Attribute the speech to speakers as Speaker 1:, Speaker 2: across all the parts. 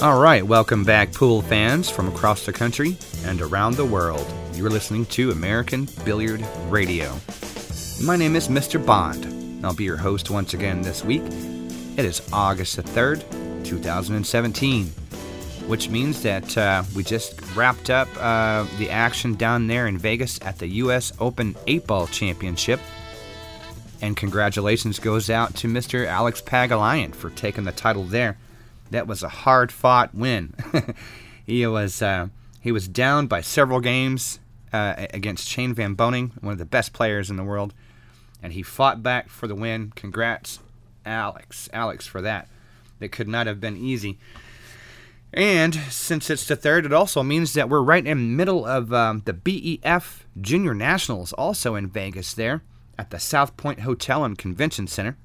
Speaker 1: All right, welcome back, pool fans from across the country and around the world. You're listening to American Billiard Radio. My name is Mr. Bond. I'll be your host once again this week. It is August the 3rd, 2017, which means that uh, we just wrapped up uh, the action down there in Vegas at the U.S. Open 8 Ball Championship. And congratulations goes out to Mr. Alex Pagulayan for taking the title there. That was a hard fought win. he was uh, he was down by several games uh, against Shane Van Boening, one of the best players in the world, and he fought back for the win. Congrats, Alex, Alex, for that. It could not have been easy. And since it's the third, it also means that we're right in the middle of um, the BEF Junior Nationals, also in Vegas, there at the South Point Hotel and Convention Center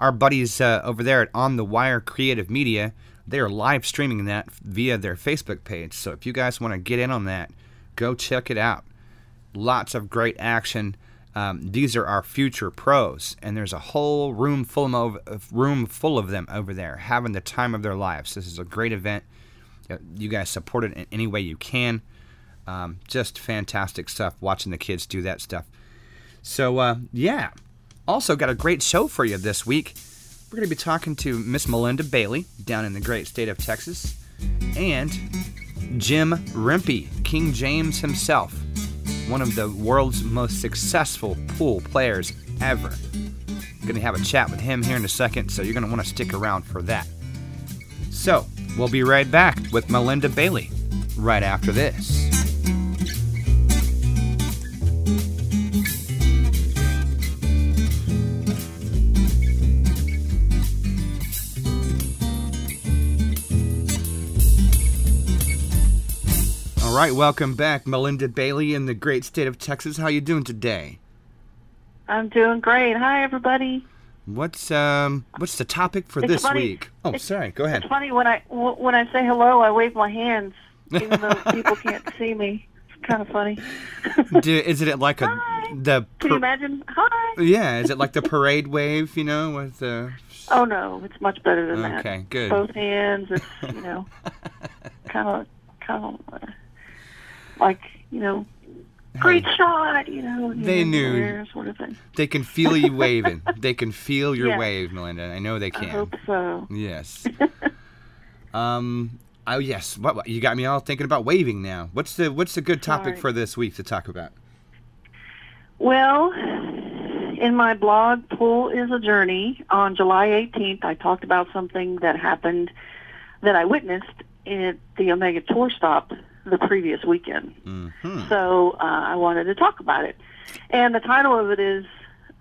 Speaker 1: our buddies uh, over there at On the Wire Creative Media, they are live streaming that via their Facebook page. So if you guys want to get in on that, go check it out. Lots of great action. Um, these are our future pros, and there's a whole room full of room full of them over there having the time of their lives. This is a great event. You guys support it in any way you can. Um, just fantastic stuff. Watching the kids do that stuff. So uh, yeah, also, got a great show for you this week. We're going to be talking to Miss Melinda Bailey down in the great state of Texas and Jim Rempe, King James himself, one of the world's most successful pool players ever. Going to have a chat with him here in a second, so you're going to want to stick around for that. So, we'll be right back with Melinda Bailey right after this. Right, welcome back, Melinda Bailey in the great state of Texas. How you doing today?
Speaker 2: I'm doing great. Hi, everybody.
Speaker 1: What's um what's the topic for
Speaker 2: It's
Speaker 1: this
Speaker 2: funny.
Speaker 1: week? Oh,
Speaker 2: It's-
Speaker 1: sorry. Go ahead.
Speaker 2: It's funny when I w- when I say hello, I wave my hands, even though people can't see me. It's kind of funny.
Speaker 1: Do, is it like a
Speaker 2: Hi.
Speaker 1: the
Speaker 2: Can you imagine? Hi.
Speaker 1: yeah? Is it like the parade wave? You know, with the
Speaker 2: Oh no, it's much better than that.
Speaker 1: okay, good.
Speaker 2: Both hands. It's you know, kind of kind of uh, like you know, great shot. You know. you
Speaker 1: They
Speaker 2: know,
Speaker 1: knew.
Speaker 2: Sort of thing.
Speaker 1: They can feel you waving. They can feel your
Speaker 2: Yeah.
Speaker 1: wave, Melinda. I know they can.
Speaker 2: I hope so.
Speaker 1: Yes. um. Oh yes. What, what you got me all thinking about waving now? What's the What's the good topic
Speaker 2: Sorry.
Speaker 1: for this week to talk about?
Speaker 2: Well, in my blog, Pool is a Journey, on July 18th, I talked about something that happened that I witnessed at the Omega Tour stop the previous weekend.
Speaker 1: hmm
Speaker 2: So uh, I wanted to talk about it. And the title of it is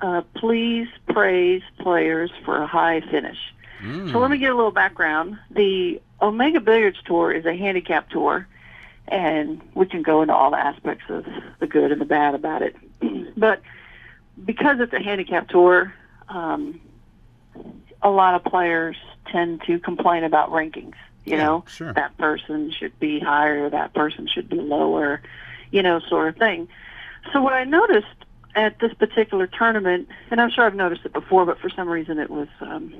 Speaker 2: uh, Please Praise Players for a High Finish.
Speaker 1: Mm.
Speaker 2: So let me give a little background. The Omega Billiards Tour is a handicap tour, and we can go into all the aspects of the good and the bad about it. but because it's a handicap tour, um, a lot of players tend to complain about rankings. You
Speaker 1: Yeah,
Speaker 2: know,
Speaker 1: sure.
Speaker 2: that person should be higher, that person should be lower, you know, sort of thing. So what I noticed at this particular tournament, and I'm sure I've noticed it before, but for some reason it was, um,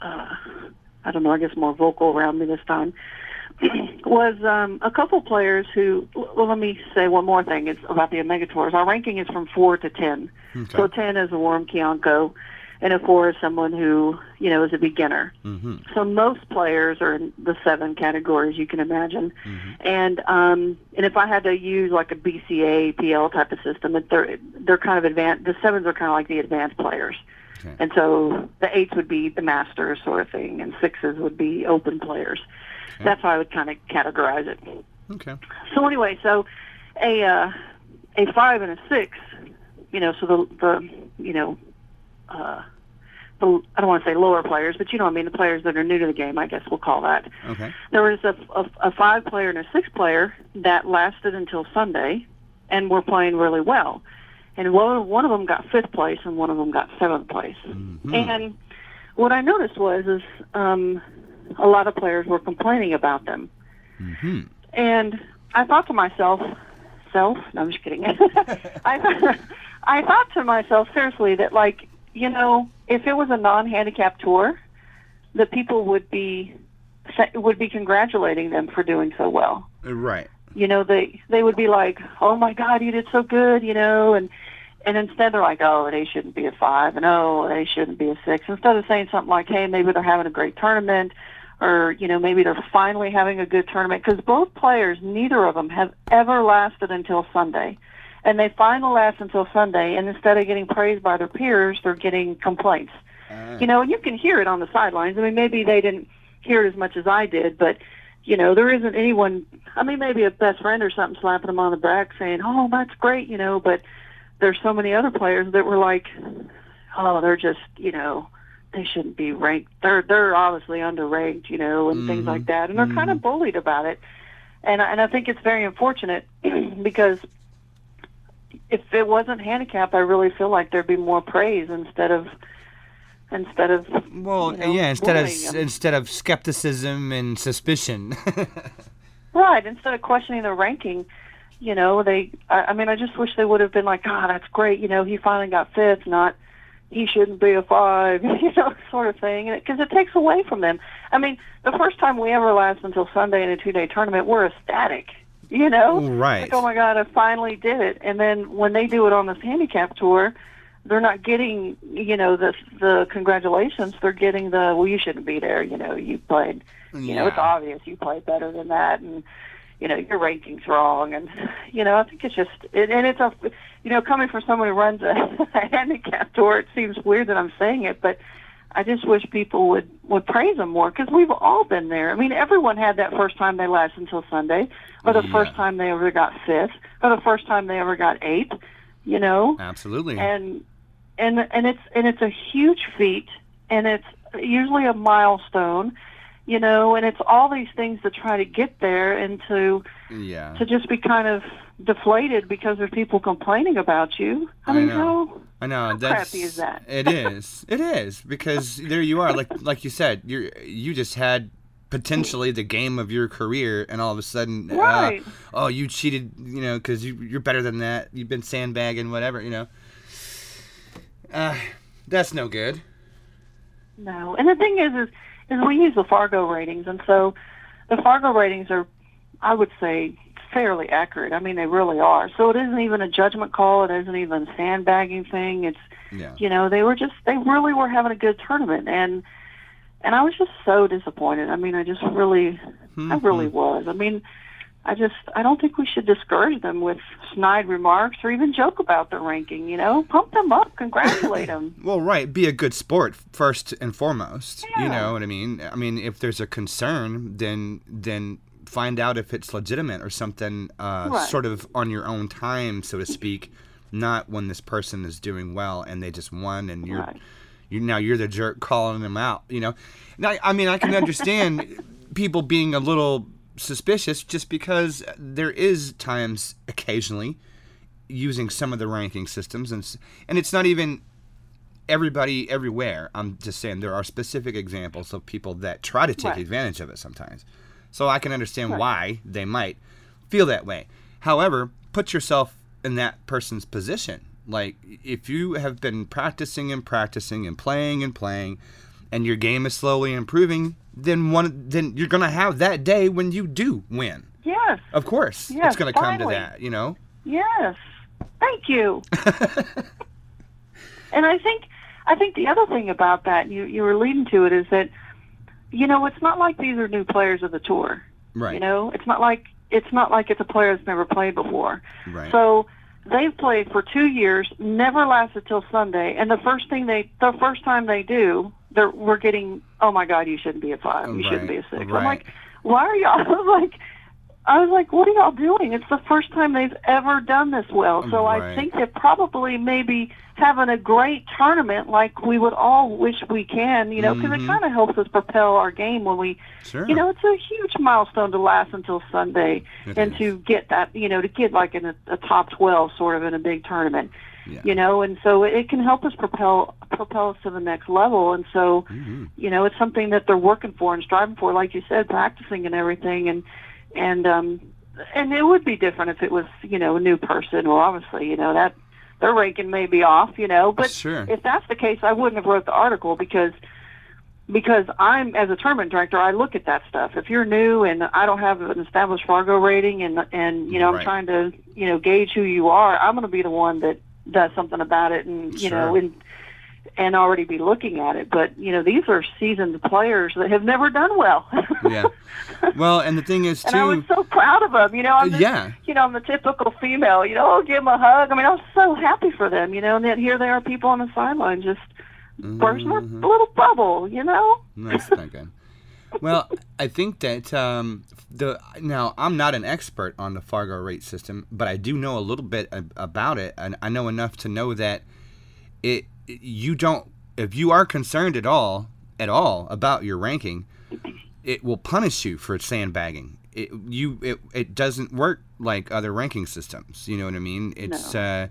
Speaker 2: uh, I don't know, I guess more vocal around me this time, was um, a couple players who, well, let me say one more thing it's about the Omega Tours. Our ranking is from 4 to 10.
Speaker 1: Okay.
Speaker 2: So 10 is a warm Kianko, and a 4 is someone who, you know, is a beginner.
Speaker 1: hmm
Speaker 2: So most players are in the seven categories you can imagine,
Speaker 1: Mm-hmm.
Speaker 2: and um, and if I had to use like a BCA PL type of system, they're they're kind of advanced. The sevens are kind of like the advanced players,
Speaker 1: Okay.
Speaker 2: and so the eights would be the masters sort of thing, and sixes would be open players.
Speaker 1: Okay.
Speaker 2: That's how I would kind of categorize it.
Speaker 1: Okay.
Speaker 2: So anyway, so a uh, a five and a six, you know, so the the you know, uh, the I don't want to say lower players, but you know, what I mean, the players that are new to the game, I guess we'll call that.
Speaker 1: Okay.
Speaker 2: There was a, a, a five player and a six player that lasted until Sunday, and were playing really well. And one one of them got fifth place, and one of them got seventh place.
Speaker 1: Mhm.
Speaker 2: And what I noticed was is um, a lot of players were complaining about them.
Speaker 1: hmm
Speaker 2: And I thought to myself, self, no, I'm just kidding. I, I thought to myself, seriously, that like, you know, if it was a non-handicap tour, that people would be would be congratulating them for doing so well.
Speaker 1: Right.
Speaker 2: You know, they they would be like, "Oh my God, you did so good," you know, and and instead they're like, "Oh, they shouldn't be a five, and oh, they shouldn't be a six. Instead of saying something like, "Hey, maybe they're having a great tournament," or you know, maybe they're finally having a good tournament, because both players, neither of them have ever lasted until Sunday, and they finally last until Sunday, and instead of getting praised by their peers, they're getting complaints.
Speaker 1: Uh,
Speaker 2: You know, and you can hear it on the sidelines. I mean, maybe they didn't hear it as much as I did, but you know, there isn't anyone. I mean, maybe a best friend or something slapping them on the back, saying, "Oh, that's great," you know. But there's so many other players that were like, "Oh, they're just, you know, they shouldn't be ranked. They're they're obviously underranked, you know, and things
Speaker 1: Mhm.
Speaker 2: like that." And they're kind of bullied about it. And and I think it's very unfortunate because if it wasn't handicap, I really feel like there'd be more praise instead of instead of
Speaker 1: well,
Speaker 2: you know,
Speaker 1: yeah. Instead of
Speaker 2: bullying 'em.
Speaker 1: instead of skepticism and suspicion.
Speaker 2: Right. Instead of questioning the ranking, you know, they. I, I mean, I just wish they would have been like, "God, that's great." You know, he finally got fifth, not he shouldn't be a five, you know, sort of thing. Because it takes away from them. I mean, the first time we ever last until Sunday in a two-day tournament, we're ecstatic. You know,
Speaker 1: Right.
Speaker 2: Like, oh my God, I finally did it. And then when they do it on this handicap tour, they're not getting, you know, the the congratulations. They're getting the well, you shouldn't be there. You know, you played you know, it's obvious you played better than that, and you know your ranking's wrong, and you know I think it's just, it, and it's a, you know, coming from someone who runs a, a handicap tour, it seems weird that I'm saying it, but I just wish people would would praise them more because we've all been there. I mean, everyone had that first time they last until Sunday, or the
Speaker 1: Yeah.
Speaker 2: first time they ever got fifth, or the first time they ever got eighth. You know,
Speaker 1: Absolutely.
Speaker 2: and and and it's and it's a huge feat and it's usually a milestone you know and it's all these things to try to get there and to
Speaker 1: yeah.
Speaker 2: to just be kind of deflated because there's people complaining about you i
Speaker 1: I
Speaker 2: mean
Speaker 1: know.
Speaker 2: how
Speaker 1: I know
Speaker 2: How
Speaker 1: that's
Speaker 2: crappy is that?
Speaker 1: it is. It is because there you are, like like you said, you you just had potentially the game of your career, and all of a sudden, uh,
Speaker 2: Right.
Speaker 1: oh, you cheated, you know, because you you're better than that. You've been sandbagging, whatever, you know. Uh, that's no good.
Speaker 2: no and the thing is is is we use the fargo ratings and so the fargo ratings are i would say fairly accurate i mean they really are so it isn't even a judgment call it isn't even a sandbagging thing it's
Speaker 1: Yeah.
Speaker 2: you know they were just they really were having a good tournament and and I was just so disappointed. I mean, I just really I really hmm. was. I mean, I just I don't think we should discourage them with snide remarks or even joke about their ranking, you know? Pump them up, congratulate them.
Speaker 1: Well, right. Be a good sport first and foremost. You know what I mean? I mean, if there's a concern, then then find out if it's legitimate or something, uh,
Speaker 2: Right.
Speaker 1: sort of on your own time, so to speak. Not when this person is doing well and they just won, and you're
Speaker 2: Right.
Speaker 1: you now you're the jerk calling them out. You know, now I mean I can understand people being a little suspicious just because there is times occasionally using some of the ranking systems and and it's not even everybody everywhere. I'm just saying there are specific examples of people that try to take
Speaker 2: Right.
Speaker 1: advantage of it sometimes. So I can understand
Speaker 2: Right.
Speaker 1: why they might feel that way. However, put yourself in that person's position. Like if you have been practicing and practicing and playing and playing and your game is slowly improving, then one then you're going to have that day when you do win.
Speaker 2: Yes.
Speaker 1: Of course.
Speaker 2: Yes,
Speaker 1: it's going to come to that, you know.
Speaker 2: Yes. Thank you. and I think I think the other thing about that you you were leading to it is that you know it's not like these are new players of the tour.
Speaker 1: Right.
Speaker 2: You know, it's not like it's not like it's a player that's never played before.
Speaker 1: Right.
Speaker 2: So they've played for two years, never lasted till Sunday, and the first thing they the first time they do, they're we're getting oh my god, you shouldn't be a five, you shouldn't be a six.
Speaker 1: Right.
Speaker 2: I'm like, why are y'all I was like I was like, what are y'all doing? It's the first time they've ever done this well. So
Speaker 1: Right.
Speaker 2: I think they're probably maybe having a great tournament like we would all wish we can, you know, because
Speaker 1: Mhm.
Speaker 2: it kind of helps us propel our game when we
Speaker 1: sure.
Speaker 2: you know, it's a huge milestone to last until Sunday
Speaker 1: It
Speaker 2: and
Speaker 1: is.
Speaker 2: to get that, you know, to get like in a, a top 12 sort of in a big tournament,
Speaker 1: Yeah.
Speaker 2: you know, and so it can help us propel propel us to the next level. And so,
Speaker 1: Mhm.
Speaker 2: you know, it's something that they're working for and striving for, like you said, practicing and everything. And, and, um, and it would be different if it was, you know, a new person. Well, obviously, you know, that their ranking may be off, you know, but
Speaker 1: Sure.
Speaker 2: if that's the case, I wouldn't have wrote the article because because I'm as a tournament director, I look at that stuff. If you're new and I don't have an established Fargo rating, and and you know I'm
Speaker 1: Right.
Speaker 2: trying to you know gauge who you are, I'm going to be the one that does something about it, and you know and and already be looking at it. But you know these are seasoned players that have never done well.
Speaker 1: Yeah. Well, and the thing is too
Speaker 2: and I was so proud of them. You know, I'm
Speaker 1: Yeah.
Speaker 2: you know, I'm the typical female. You know, I'll give them a hug. I mean, I was so happy for them. You know, and then here they are, people on the sideline just bursting a
Speaker 1: Mhm.
Speaker 2: little bubble. You know.
Speaker 1: That's not good. Well, I think that um, the now I'm not an expert on the Fargo rate system, but I do know a little bit about it, and I know enough to know that it you don't if you are concerned at all at all about your ranking, it will punish you for sandbagging. It you it, it doesn't work like other ranking systems. You know what I mean? It's uh,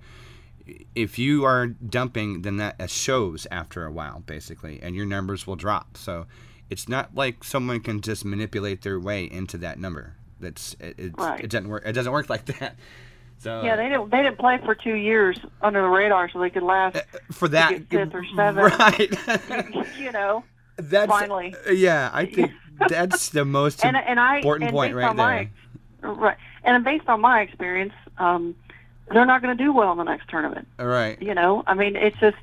Speaker 1: if you are dumping, then that shows after a while, basically, and your numbers will drop. So it's not like someone can just manipulate their way into that number. That's it. It's,
Speaker 2: Right.
Speaker 1: It doesn't work. It doesn't work like that. So
Speaker 2: Yeah, they didn't. They didn't play for two years under the radar, so they could last.
Speaker 1: for that
Speaker 2: fifth or seventh.
Speaker 1: right?
Speaker 2: you know,
Speaker 1: that's
Speaker 2: Finally.
Speaker 1: Yeah, I think that's the most
Speaker 2: and and I
Speaker 1: important
Speaker 2: and
Speaker 1: point right
Speaker 2: on my,
Speaker 1: there.
Speaker 2: Right, and based on my experience, um, they're not going to do well in the next tournament.
Speaker 1: All right.
Speaker 2: You know, I mean, it's just,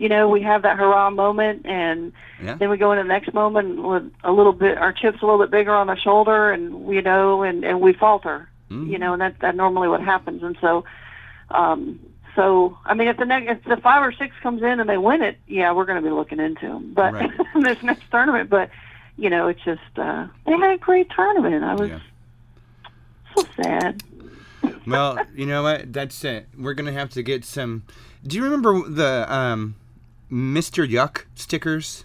Speaker 2: you know, we have that hurrah moment, and
Speaker 1: Yeah.
Speaker 2: then we go into the next moment with a little bit, our chips a little bit bigger on the shoulder, and you know, and and we falter.
Speaker 1: Mhm.
Speaker 2: You know, and that that normally what happens, and so. Um, so, I mean, if the next, if the five or six comes in and they win it, yeah, we're going to be looking into them. But
Speaker 1: Right.
Speaker 2: this next tournament, but you know, it's just uh, they had a great tournament. I was
Speaker 1: Yeah.
Speaker 2: so sad.
Speaker 1: well, you know what? That's it. We're gonna have to get some. Do you remember the um, Mr. Yuck stickers?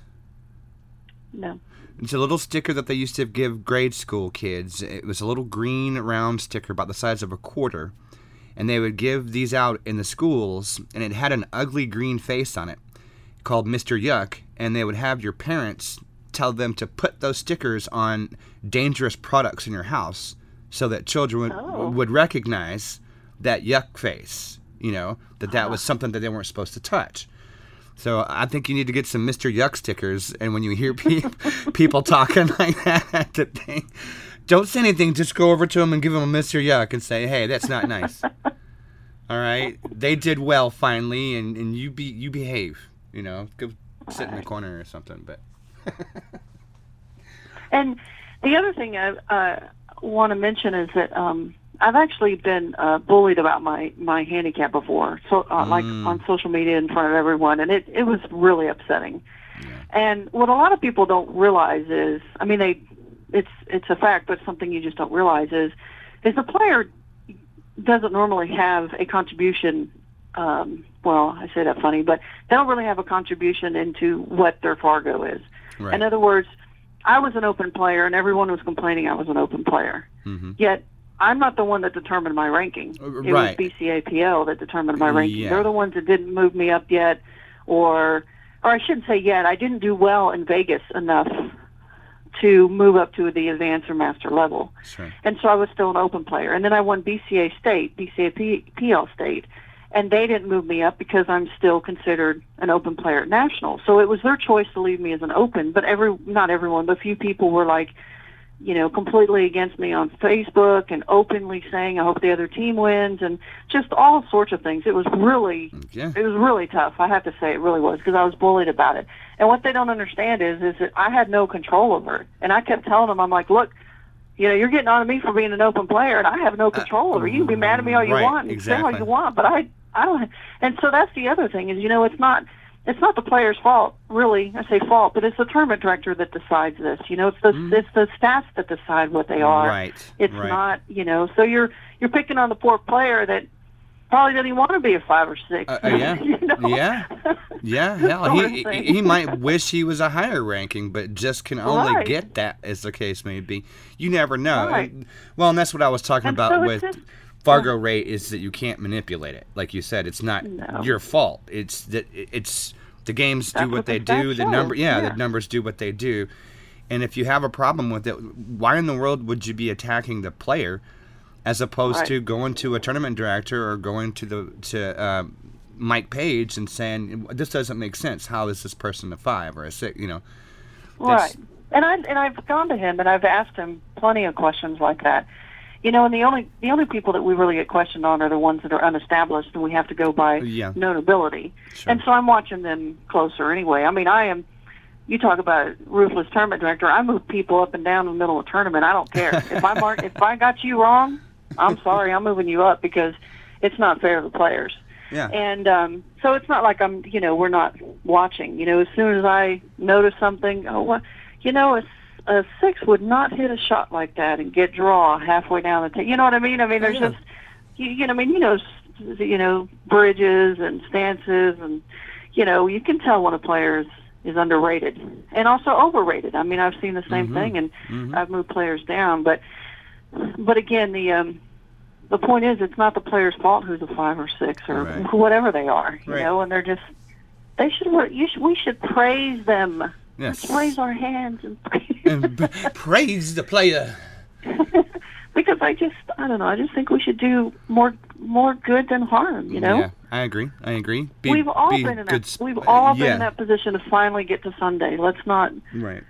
Speaker 2: No.
Speaker 1: It's a little sticker that they used to give grade school kids. It was a little green round sticker about the size of a quarter. And they would give these out in the schools, and it had an ugly green face on it called Mr. Yuck. And they would have your parents tell them to put those stickers on dangerous products in your house so that children would,
Speaker 2: Oh.
Speaker 1: would recognize that yuck face, you know, that that was ah. something that they weren't supposed to touch. So I think you need to get some Mr. Yuck stickers, and when you hear pe- people talking like that at the thing, don't say anything. Just go over to them and give them a Mr. Yuck and say, "Hey, that's not nice." All right, they did well finally, and, and you be you behave. You know, go sit in the corner or something. But
Speaker 2: And the other thing I uh, want to mention is that um, I've actually been uh, bullied about my my handicap before, so uh, like
Speaker 1: Mm.
Speaker 2: on social media in front of everyone, and it it was really upsetting. And what a lot of people don't realize is, I mean, they it's it's a fact, but something you just don't realize is, is the player doesn't normally have a contribution. Um, well, I say that funny, but they don't really have a contribution into what their Fargo is.
Speaker 1: right,
Speaker 2: In other words, I was an open player, and everyone was complaining I was an open player.
Speaker 1: hmm
Speaker 2: Yet I'm not the one that determined my ranking.
Speaker 1: Uh,
Speaker 2: It
Speaker 1: right.
Speaker 2: was BCAPL that determined my ranking.
Speaker 1: Yeah.
Speaker 2: They're the ones that didn't move me up yet, or or I shouldn't say yet. I didn't do well in Vegas enough to move up to the advanced or master level,
Speaker 1: sure.
Speaker 2: and so I was still an open player. And then I won BCA state, BCAPL state, and they didn't move me up because I'm still considered an open player at national. So it was their choice to leave me as an open, but every not everyone, but a few people were like, you know, completely against me on Facebook and openly saying I hope the other team wins and just all sorts of things. It was really
Speaker 1: Yeah.
Speaker 2: it was really tough. I have to say it really was because I was bullied about it. And what they don't understand is is that I had no control over it. And I kept telling them I'm like, "Look, you know, you're getting on to me for being an open player and I have no control over it. You can be mad at me all you
Speaker 1: Uh, right,
Speaker 2: want and say all you want, but I I don't and so that's the other thing is, you know, it's not it's not the player's fault, really. I say fault, but it's the tournament director that decides this. You know, it's the it's the staffs that decide what they are.
Speaker 1: Mm. Right.
Speaker 2: It's
Speaker 1: right.
Speaker 2: not, you know. So you're you're picking on the poor player that probably doesn't even want to be a five or six.
Speaker 1: Uh, uh, yeah.
Speaker 2: you know?
Speaker 1: Yeah. Yeah, hell, he he might wish he was a higher ranking, but just can only
Speaker 2: Right.
Speaker 1: get that, as the case may be. You never know.
Speaker 2: Right.
Speaker 1: Well, and that's what I was talking
Speaker 2: And
Speaker 1: about
Speaker 2: so
Speaker 1: with
Speaker 2: just-
Speaker 1: Fargo rate is that you can't manipulate it. Like you said, it's not
Speaker 2: No.
Speaker 1: your fault. It's that it's the games do what
Speaker 2: what
Speaker 1: they do. The number, yeah,
Speaker 2: Yeah.
Speaker 1: the numbers do what they do. And if you have a problem with it, why in the world would you be attacking the player, as opposed
Speaker 2: Right.
Speaker 1: to going to a tournament director or going to the to uh, Mike Page and saying this doesn't make sense. How is this person a five or a six? You know.
Speaker 2: Right. And I and I've gone to him and I've asked him plenty of questions like that. You know, and the only the only people that we really get questioned on are the ones that are unestablished, and we have to go by
Speaker 1: Yeah.
Speaker 2: notability.
Speaker 1: Sure.
Speaker 2: And so I'm watching them closer anyway. I mean, I am. You talk about ruthless tournament director. I move people up and down in the middle of a tournament. I don't care if I mark if I got you wrong. I'm sorry. I'm moving you up because it's not fair to the players.
Speaker 1: yeah.
Speaker 2: And um, so it's not like I'm, you know, we're not watching. You know, as soon as I notice something, oh, what, you know, a, a six would not hit a shot like that and get draw halfway down the table. You know what I mean? I mean, there's
Speaker 1: Yeah.
Speaker 2: just, you, you know, I mean, you know, you know, bridges and stances, and you know, you can tell when a player is, is underrated and also overrated. I mean, I've seen the same
Speaker 1: Mhm.
Speaker 2: thing, and
Speaker 1: Mhm.
Speaker 2: I've moved players down, but but again, the um, the point is, it's not the player's fault who's a five or six or
Speaker 1: Right.
Speaker 2: whatever they are, you
Speaker 1: Right.
Speaker 2: know, and they're just they should you should, we should praise them.
Speaker 1: Yes.
Speaker 2: Raise our hands and praise
Speaker 1: and b- praise the player.
Speaker 2: because I just I don't know I just think we should do more more good than harm. You know,
Speaker 1: Yeah, I agree. I agree. Be,
Speaker 2: we've all
Speaker 1: be
Speaker 2: been in that
Speaker 1: sp-
Speaker 2: we've all been in that position to finally get to Sunday. Let's not
Speaker 1: Right.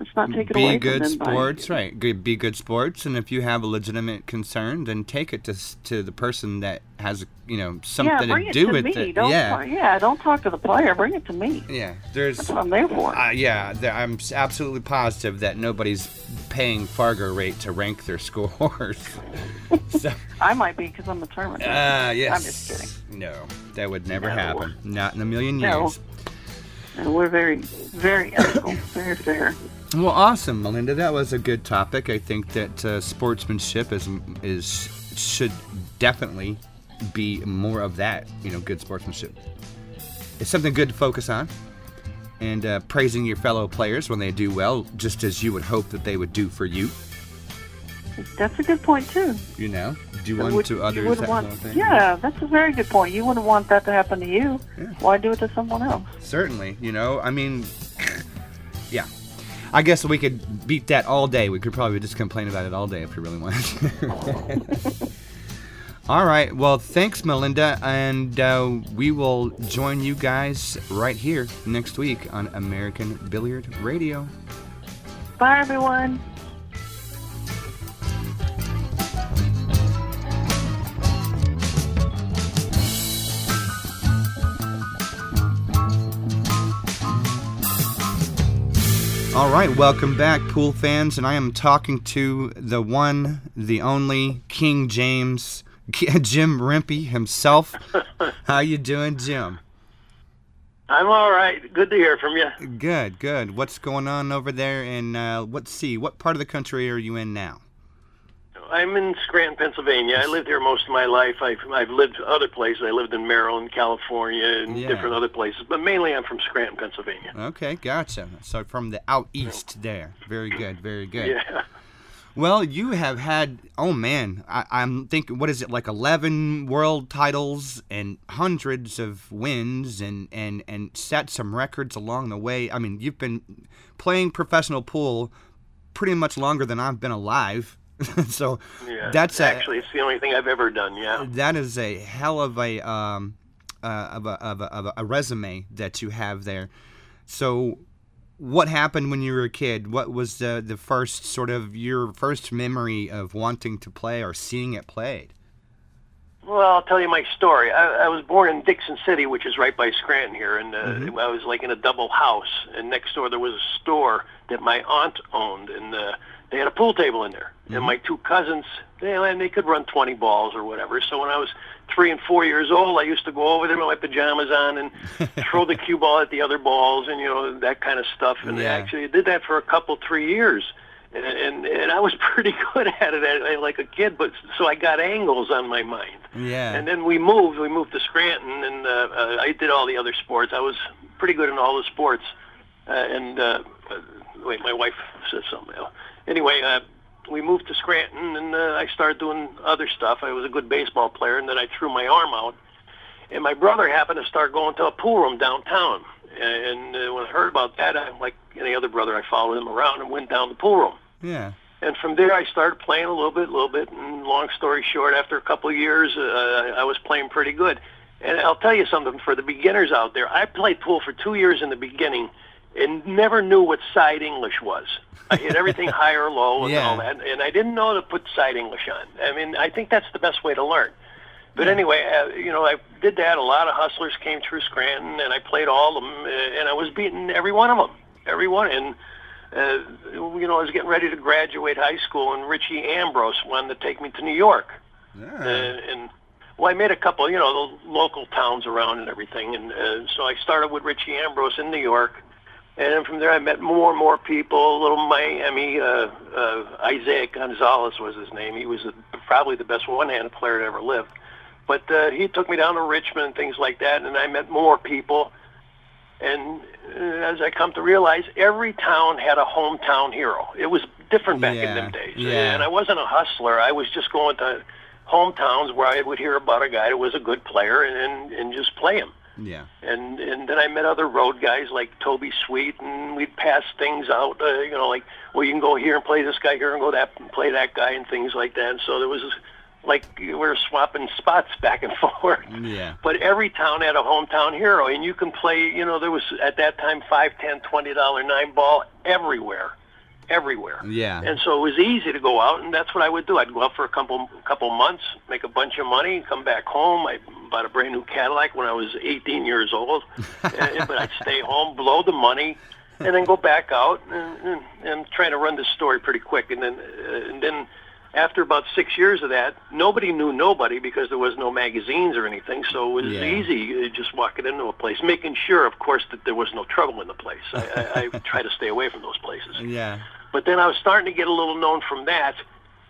Speaker 2: Let's not take it away
Speaker 1: Be good
Speaker 2: from them. by-
Speaker 1: sports, right? Good, be good sports, and if you have a legitimate concern, then take it to to the person that has you know something
Speaker 2: yeah,
Speaker 1: to do
Speaker 2: to
Speaker 1: with
Speaker 2: me.
Speaker 1: it.
Speaker 2: Don't
Speaker 1: yeah,
Speaker 2: yeah, don't talk to the player. Bring it to me.
Speaker 1: yeah. There's
Speaker 2: That's what I'm there for.
Speaker 1: Uh, yeah, there, I'm absolutely positive that nobody's paying Fargo rate to rank their scores. so,
Speaker 2: I might be because I'm a tournament.
Speaker 1: uh, yes.
Speaker 2: I'm just kidding.
Speaker 1: No, that would never
Speaker 2: No.
Speaker 1: happen. Not in a million
Speaker 2: No.
Speaker 1: years.
Speaker 2: And we're very, very ethical, very fair.
Speaker 1: Well, awesome, Melinda. That was a good topic. I think that uh, sportsmanship is is should definitely be more of that. You know, good sportsmanship. It's something good to focus on, and uh, praising your fellow players when they do well, just as you would hope that they would do for you.
Speaker 2: That's a good point too.
Speaker 1: You know, do
Speaker 2: Would-
Speaker 1: unto
Speaker 2: you
Speaker 1: others that
Speaker 2: want,
Speaker 1: thing.
Speaker 2: yeah, that's a very good point. You wouldn't want that to happen to you.
Speaker 1: Yeah.
Speaker 2: Why do it to someone else?
Speaker 1: Certainly, you know, I mean, yeah. I guess we could beat that all day. We could probably just complain about it all day if we really wanted. To. all right. Well, thanks, Melinda, and uh, we will join you guys right here next week on American Billiard Radio.
Speaker 2: Bye, everyone.
Speaker 1: All right, welcome back, pool fans, and I am talking to the one, the only King James, Jim Rempe himself. How you doing, Jim?
Speaker 3: I'm all right. Good to hear from you.
Speaker 1: Good, good. What's going on over there? And uh, let's see, what part of the country are you in now?
Speaker 3: I'm in Scranton, Pennsylvania. I lived here most of my life. I've I've lived other places. I lived in Maryland, California, and
Speaker 1: Yeah.
Speaker 3: different other places. But mainly, I'm from Scranton, Pennsylvania.
Speaker 1: Okay, gotcha. So from the out east there. Very good, very good.
Speaker 3: Yeah.
Speaker 1: Well, you have had, oh man, I, I'm thinking, what is it, like 11 world titles and hundreds of wins and, and, and set some records along the way. I mean, you've been playing professional pool pretty much longer than I've been alive. so
Speaker 3: Yeah.
Speaker 1: that's a,
Speaker 3: actually it's the only thing I've ever done. Yeah.
Speaker 1: that is a hell of a um, uh, of, a, of, a, of a- a resume that you have there. So, what happened when you were a kid? What was the the first sort of your first memory of wanting to play or seeing it played?
Speaker 3: Well, I'll tell you my story. I, I was born in Dickson City, which is right by Scranton here, and uh,
Speaker 1: Mm-hmm.
Speaker 3: I was like in a double house. And next door there was a store that my aunt owned, and uh, they had a pool table in there.
Speaker 1: Mm-hmm.
Speaker 3: And my two cousins, they and they could run 20 balls or whatever. So when I was three and four years old, I used to go over there with my pajamas on and throw the cue ball at the other balls, and you know that kind of stuff. And
Speaker 1: Yeah.
Speaker 3: actually, did that for a couple, three years. And, and and I was pretty good at it, I- I- like a kid. But so I got angles on my mind.
Speaker 1: Yeah.
Speaker 3: And then we moved. We moved to Scranton, and uh, uh, I did all the other sports. I was pretty good in all the sports. Uh, and uh, uh, wait, my wife said something. else. Anyway, uh, we moved to Scranton, and uh, I started doing other stuff. I was a good baseball player, and then I threw my arm out. And my brother happened to start going to a pool room downtown. And uh, when I heard about that, I, like any other brother, I followed him around and went down the pool room.
Speaker 1: yeah.
Speaker 3: And from there, I started playing a little bit, a little bit. And long story short, after a couple of years, uh, I was playing pretty good. And I'll tell you something for the beginners out there. I played pool for two years in the beginning, and never knew what side English was. I hit everything high or low and
Speaker 1: Yeah.
Speaker 3: all that, and I didn't know to put side English on. I mean, I think that's the best way to learn. But anyway, uh, you know, I did that. A lot of hustlers came through Scranton, and I played all of them, uh, and I was beating every one of them, every one. And uh, you know, I was getting ready to graduate high school, and Richie Ambrose wanted to take me to New York. Uh, and well, I made a couple, you know, the local towns around and everything, and uh, so I started with Richie Ambrose in New York, and then from there I met more and more people. Little Miami, uh, uh, Isaiah Gonzalez was his name. He was the, probably the best one-handed player to ever live. But uh, he took me down to Richmond and things like that, and I met more people. And uh, as I come to realize, every town had a hometown hero. It was different back in them days.
Speaker 1: yeah.
Speaker 3: And I wasn't a hustler. I was just going to hometowns where I would hear about a guy that was a good player and and just play him.
Speaker 1: Yeah.
Speaker 3: And and then I met other road guys like Toby Sweet, and we'd pass things out. Uh, you know, like well, you can go here and play this guy here, and go that and play that guy, and things like that. And so there was like we were swapping spots back and forth.
Speaker 1: Yeah.
Speaker 3: But every town had a hometown hero, and you can play. You know, there was at that time five, ten, twenty dollar nine ball everywhere, everywhere.
Speaker 1: Yeah.
Speaker 3: And so it was easy to go out, and that's what I would do. I'd go out for a couple couple months, make a bunch of money, come back home. I bought a brand new Cadillac when I was 18 years old, and, but I'd stay home, blow the money, and then go back out and, and, and trying to run this story pretty quick. And then uh, and then after about six years of that, nobody knew nobody because there was no magazines or anything. So it was
Speaker 1: Yeah.
Speaker 3: easy just walking into a place, making sure, of course, that there was no trouble in the place. I, I, I try to stay away from those places.
Speaker 1: Yeah.
Speaker 3: But then I was starting to get a little known from that,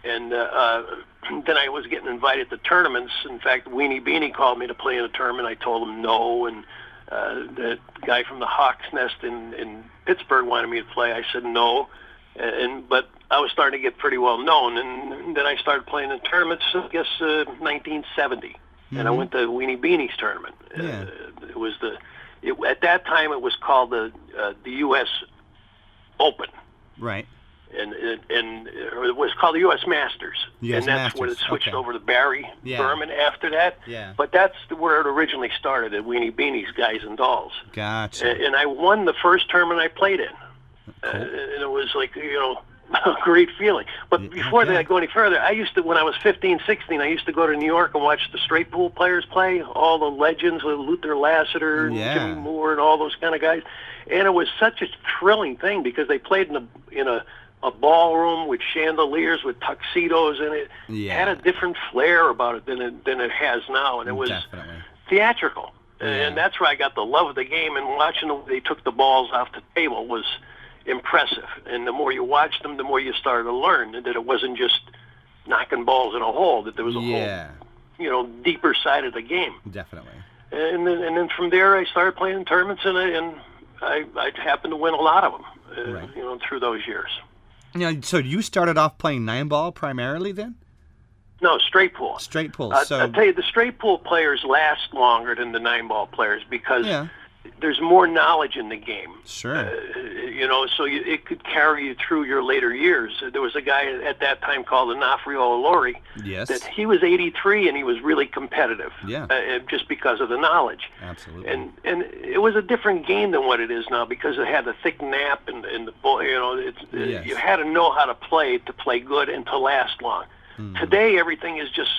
Speaker 3: and uh, uh, then I was getting invited to tournaments. In fact, Weenie Beenie called me to play in a tournament. I told him no, and uh, the guy from the Hawks Nest in, in Pittsburgh wanted me to play. I said no, and but I was starting to get pretty well known, and then I started playing in tournaments. I guess uh, 1970, and I went to Weenie Beenie's tournament.
Speaker 1: Yeah.
Speaker 3: Uh, it was the it, at that time it was called the uh, the U.S. Open
Speaker 1: Right.
Speaker 3: and and, and it was called the U.S. Masters,
Speaker 1: US
Speaker 3: and that's when it switched
Speaker 1: okay.
Speaker 3: over to Barry
Speaker 1: Yeah.
Speaker 3: Behrman after that.
Speaker 1: Yeah.
Speaker 3: But that's where it originally started at Weenie Beenie's Guys and Dolls,
Speaker 1: Gotcha.
Speaker 3: and, and I won the first tournament I played in, uh, and it was like you know. A great feeling. But
Speaker 1: mm,
Speaker 3: before
Speaker 1: okay.
Speaker 3: that, I go any further, I used to, when I was 15, 16, I used to go to New York and watch the straight pool players play, all the legends, with Luther Lassiter, and
Speaker 1: Yeah.
Speaker 3: Jimmy Moore, and all those kind of guys. And it was such a thrilling thing because they played in a in a a ballroom with chandeliers with tuxedos in it.
Speaker 1: Yeah.
Speaker 3: Had a different flair about it than it than it has now, and it was
Speaker 1: Definitely.
Speaker 3: theatrical.
Speaker 1: Yeah.
Speaker 3: And that's where I got the love of the game. And watching the way they took the balls off the table was impressive. And the more you watched them, the more you started to learn that it wasn't just knocking balls in a hole. That there was a
Speaker 1: Yeah.
Speaker 3: whole, you know, deeper side of the game
Speaker 1: Definitely.
Speaker 3: and then and then from there I started playing tournaments and I, and I I happened to win a lot of them, uh,
Speaker 1: Right.
Speaker 3: you know, through those years.
Speaker 1: Now, so you started off playing nine ball primarily then?
Speaker 3: No, straight pool.
Speaker 1: Straight pool.
Speaker 3: I,
Speaker 1: so
Speaker 3: I tell you, the straight pool players last longer than the nine ball players because
Speaker 1: yeah,
Speaker 3: there's more knowledge in the game.
Speaker 1: sure.
Speaker 3: Uh, you know, so you, it could carry you through your later years. There was a guy at that time called Onofrio Lauri
Speaker 1: yes.
Speaker 3: that he was 83 and he was really competitive.
Speaker 1: Yeah.
Speaker 3: Uh, just because of the knowledge.
Speaker 1: Absolutely.
Speaker 3: and and it was a different game than what it is now because it had the thick nap and and the ball. You know, it's
Speaker 1: Yes.
Speaker 3: you had to know how to play to play good and to last long.
Speaker 1: Hmm.
Speaker 3: Today, everything is just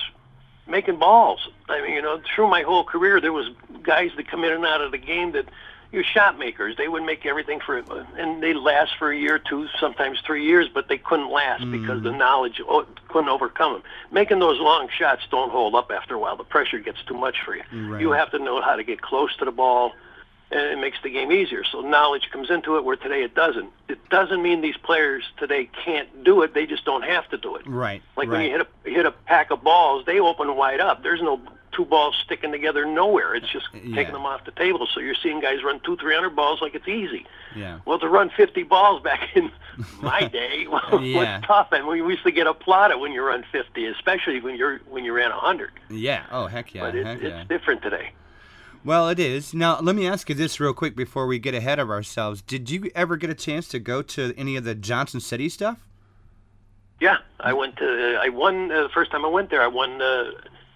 Speaker 3: making balls. I mean, you know, through my whole career, there was guys that come in and out of the game that you're shot makers. They would make everything for, and they last for a year, two, sometimes three years, but they couldn't last because
Speaker 1: Hmm.
Speaker 3: the knowledge o- couldn't overcome them. Making those long shots don't hold up after a while. The pressure gets too much for you.
Speaker 1: Right.
Speaker 3: You have to know how to get close to the ball, and it makes the game easier. So knowledge comes into it where today it doesn't. It doesn't mean these players today can't do it. They just don't have to do it.
Speaker 1: right.
Speaker 3: Like
Speaker 1: right.
Speaker 3: when you hit a hit a pack of balls, they open wide up. There's no two balls sticking together nowhere. It's just
Speaker 1: Yeah.
Speaker 3: taking them off the table. So you're seeing guys run two, three hundred balls like it's easy.
Speaker 1: yeah.
Speaker 3: Well, to run 50 balls back in my day was
Speaker 1: Yeah.
Speaker 3: tough, and we used to get applauded when you run 50, especially when you're when you ran 100.
Speaker 1: Yeah. Oh heck yeah.
Speaker 3: but it,
Speaker 1: heck
Speaker 3: it's
Speaker 1: yeah.
Speaker 3: different today.
Speaker 1: Well, it is. Now, let me ask you this real quick before we get ahead of ourselves. Did you ever get a chance to go to any of the Johnston City stuff?
Speaker 3: Yeah, I went to. I won uh, the first time I went there. I won uh,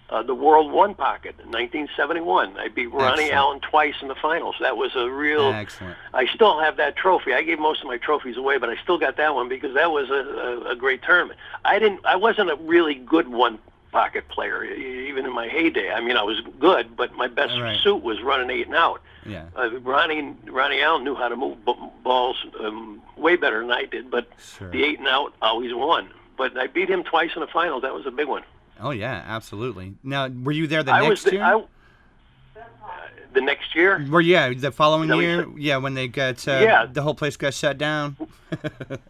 Speaker 3: uh, the World One Pocket in 1971. I beat Ronnie
Speaker 1: Excellent.
Speaker 3: Allen twice in the finals. That was a real.
Speaker 1: Excellent.
Speaker 3: I still have that trophy. I gave most of my trophies away, but I still got that one because that was a, a, a great tournament. I didn't. I wasn't a really good one pocket player, even in my heyday. I mean, I was good, but my best
Speaker 1: Right.
Speaker 3: suit was running eight and out.
Speaker 1: Yeah.
Speaker 3: Uh, Ronnie Ronnie Allen knew how to move b- balls um, way better than I did, but
Speaker 1: Sure.
Speaker 3: the eight and out always won. But I beat him twice in the finals. That was a big one.
Speaker 1: Oh yeah, absolutely. Now, were you there the
Speaker 3: I
Speaker 1: next
Speaker 3: was the,
Speaker 1: year?
Speaker 3: I, the next year.
Speaker 1: Well, yeah, the following
Speaker 3: Is that what you
Speaker 1: year,
Speaker 3: said?
Speaker 1: yeah, when they got uh,
Speaker 3: Yeah.
Speaker 1: the whole place got shut down.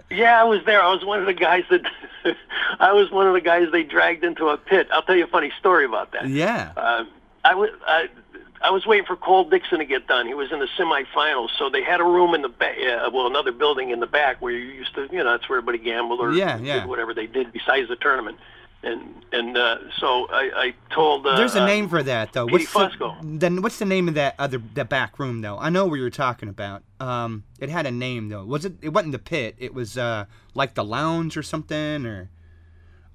Speaker 3: Yeah, I was there. I was one of the guys that I was one of the guys they dragged into a pit. I'll tell you a funny story about that.
Speaker 1: yeah.
Speaker 3: Uh, I was I, I was waiting for Cole Dickson to get done. He was in the semifinals, so they had a room in the back, uh, well, another building in the back where you used to, you know, that's where everybody gambled or
Speaker 1: Yeah, yeah.
Speaker 3: did whatever they did besides the tournament. And and uh, so I, I told. Uh,
Speaker 1: There's a
Speaker 3: uh,
Speaker 1: name for that though.
Speaker 3: Petey
Speaker 1: What's the, then what's the name of that other that back room though? I know what you're talking about. Um, it had a name though. Was it? It wasn't the pit. It was uh like the lounge or something or.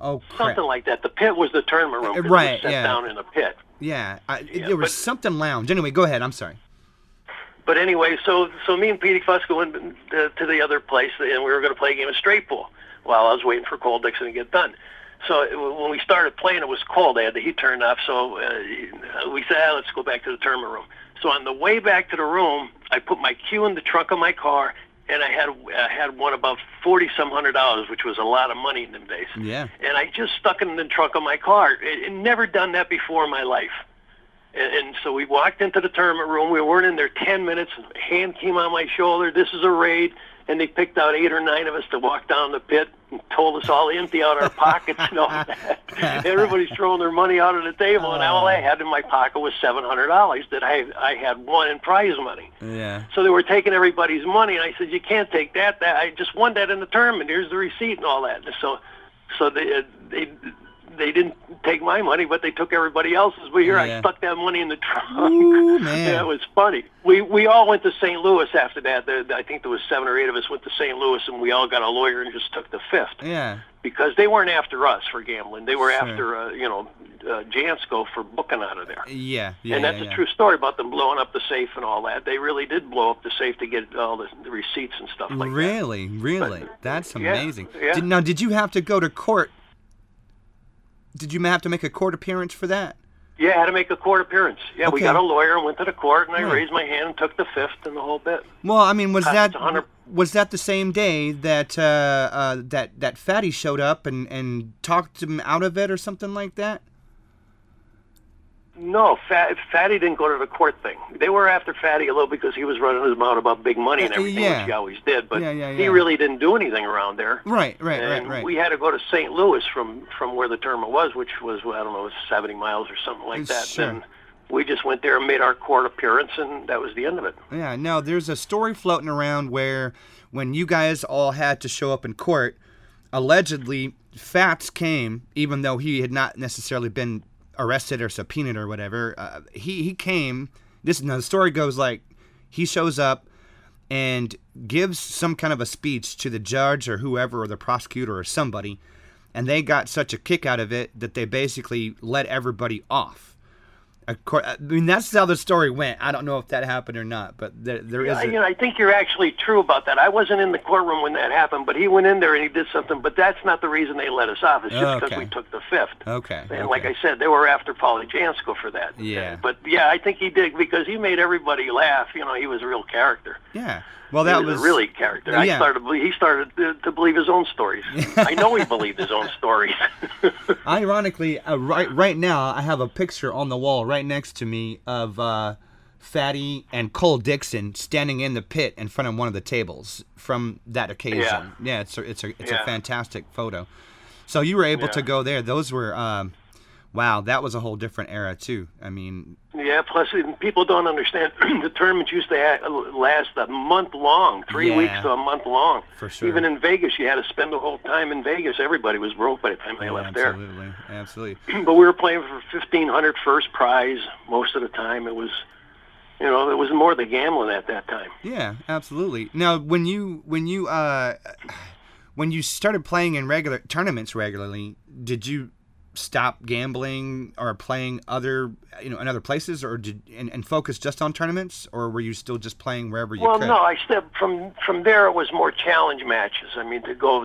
Speaker 1: Oh crap.
Speaker 3: something like that. The pit was the tournament room. 'cause it was
Speaker 1: Right, yeah.
Speaker 3: down in a pit.
Speaker 1: Yeah, I, it,
Speaker 3: Yeah,
Speaker 1: there was
Speaker 3: but-
Speaker 1: something lounge. Anyway, go ahead. I'm sorry.
Speaker 3: But anyway, so so me and Petey Fusco went to the other place, and we were going to play a game of straight pool while I was waiting for Cole Dickson to get done. So it- when we started playing, it was cold. They had the heat turned off, so uh, we said, ah, "Let's go back to the tournament room." So on the way back to the room, I put my cue in the trunk of my car, and I had I had one about forty some hundred dollars, which was a lot of money in them days.
Speaker 1: Yeah.
Speaker 3: And I just stuck it in the trunk of my car. It, it never done that before in my life. And, and so we walked into the tournament room. We weren't in there 10 minutes. A hand came on my shoulder. This is a raid. And they picked out eight or nine of us to walk down the pit and told us all to empty out our pockets and all that. Everybody's throwing their money out on the table, and all I had in my pocket was $700 that I, I had won in prize money.
Speaker 1: Yeah.
Speaker 3: So they were taking everybody's money, and I said, "You can't take that. That I just won that in the tournament. Here's the receipt and all that." So, so they uh, they they didn't take my money, but they took everybody else's. But here
Speaker 1: Yeah.
Speaker 3: I stuck that money in the trunk.
Speaker 1: Ooh, man.
Speaker 3: It was funny. We we all went to St. Louis after that. There, I think there was seven or eight of us went to St. Louis, and we all got a lawyer and just took the fifth
Speaker 1: Yeah.
Speaker 3: because they weren't after us for gambling. They were
Speaker 1: Sure.
Speaker 3: after uh, you know uh, Jansco for booking out of there.
Speaker 1: Yeah. Yeah.
Speaker 3: and that's
Speaker 1: yeah,
Speaker 3: a true story about them blowing up the safe and all that. They really did blow up the safe to get all the, the receipts and stuff like that.
Speaker 1: really, really, that's amazing. Did, now, did you have to go to court? Did you have to make a court appearance for that?
Speaker 3: Yeah, I had to make a court appearance. Yeah, we got a lawyer and went to the court, and I
Speaker 1: Right.
Speaker 3: raised my hand and took the fifth and the whole bit.
Speaker 1: Well, I mean, was that
Speaker 3: it's a hundred-
Speaker 1: was that the same day that uh, uh, that that fatty showed up and and talked him out of it or something like that?
Speaker 3: No, Fat, Fatty didn't go to the court thing. They were after Fatty a little because he was running his mouth about big money and
Speaker 1: Uh,
Speaker 3: everything,
Speaker 1: yeah.
Speaker 3: which he always did. But
Speaker 1: Yeah, yeah,
Speaker 3: he really didn't do anything around there.
Speaker 1: Right, right,
Speaker 3: and
Speaker 1: right, right.
Speaker 3: we had to go to St. Louis from from where the tournament was, which was I don't know, 70 miles or something like that.
Speaker 1: Sure.
Speaker 3: And we just went there and made our court appearance, and that was the end of it.
Speaker 1: Yeah, no, there's a story floating around where when you guys all had to show up in court, allegedly Fats came, even though he had not necessarily been arrested or subpoenaed or whatever. Uh, he he came. This now the story goes like he shows up and gives some kind of a speech to the judge or whoever or the prosecutor or somebody, and they got such a kick out of it that they basically let everybody off. Course, I mean that's how the story went. I don't know if that happened or not, but there, there is.
Speaker 3: I,
Speaker 1: a-
Speaker 3: you know, I think you're actually true about that. I wasn't in the courtroom when that happened, but he went in there and he did something. But that's not the reason they let us off. It's just because
Speaker 1: Okay.
Speaker 3: we took the fifth.
Speaker 1: Okay.
Speaker 3: And like I said, they were after Paulie Jansco for that.
Speaker 1: Yeah.
Speaker 3: But yeah, I think he did because he made everybody laugh. You know, he was a real character.
Speaker 1: yeah. Well,
Speaker 3: he
Speaker 1: that
Speaker 3: was,
Speaker 1: was
Speaker 3: a really character. I
Speaker 1: yeah.
Speaker 3: started. to believe- He started to, to believe his own stories. I know he believed his own stories.
Speaker 1: Ironically, uh, right right now, I have a picture on the wall right next to me of uh, Fatty and Cole Dickson standing in the pit in front of one of the tables from that occasion. Yeah, yeah it's a, it's a it's a fantastic photo. So you were able to go there. Those were um, wow. That was a whole different era too. I mean,
Speaker 3: yeah. Plus, people don't understand. the tournaments used to last a month long, three
Speaker 1: Yeah.
Speaker 3: weeks to a month long.
Speaker 1: For sure.
Speaker 3: Even in Vegas, you had to spend the whole time in Vegas. Everybody was broke by the time they left there.
Speaker 1: absolutely, absolutely.
Speaker 3: but we were playing for fifteen hundred first prize most of the time. It was, you know, it was more the gambling at that time.
Speaker 1: Yeah, absolutely. Now, when you when you uh when you started playing in regular tournaments regularly, did you stop gambling or playing other you know in other places or did and, and focus just on tournaments or were you still just playing wherever you
Speaker 3: well,
Speaker 1: could
Speaker 3: no, I still from from there it was more challenge matches. I mean, to go,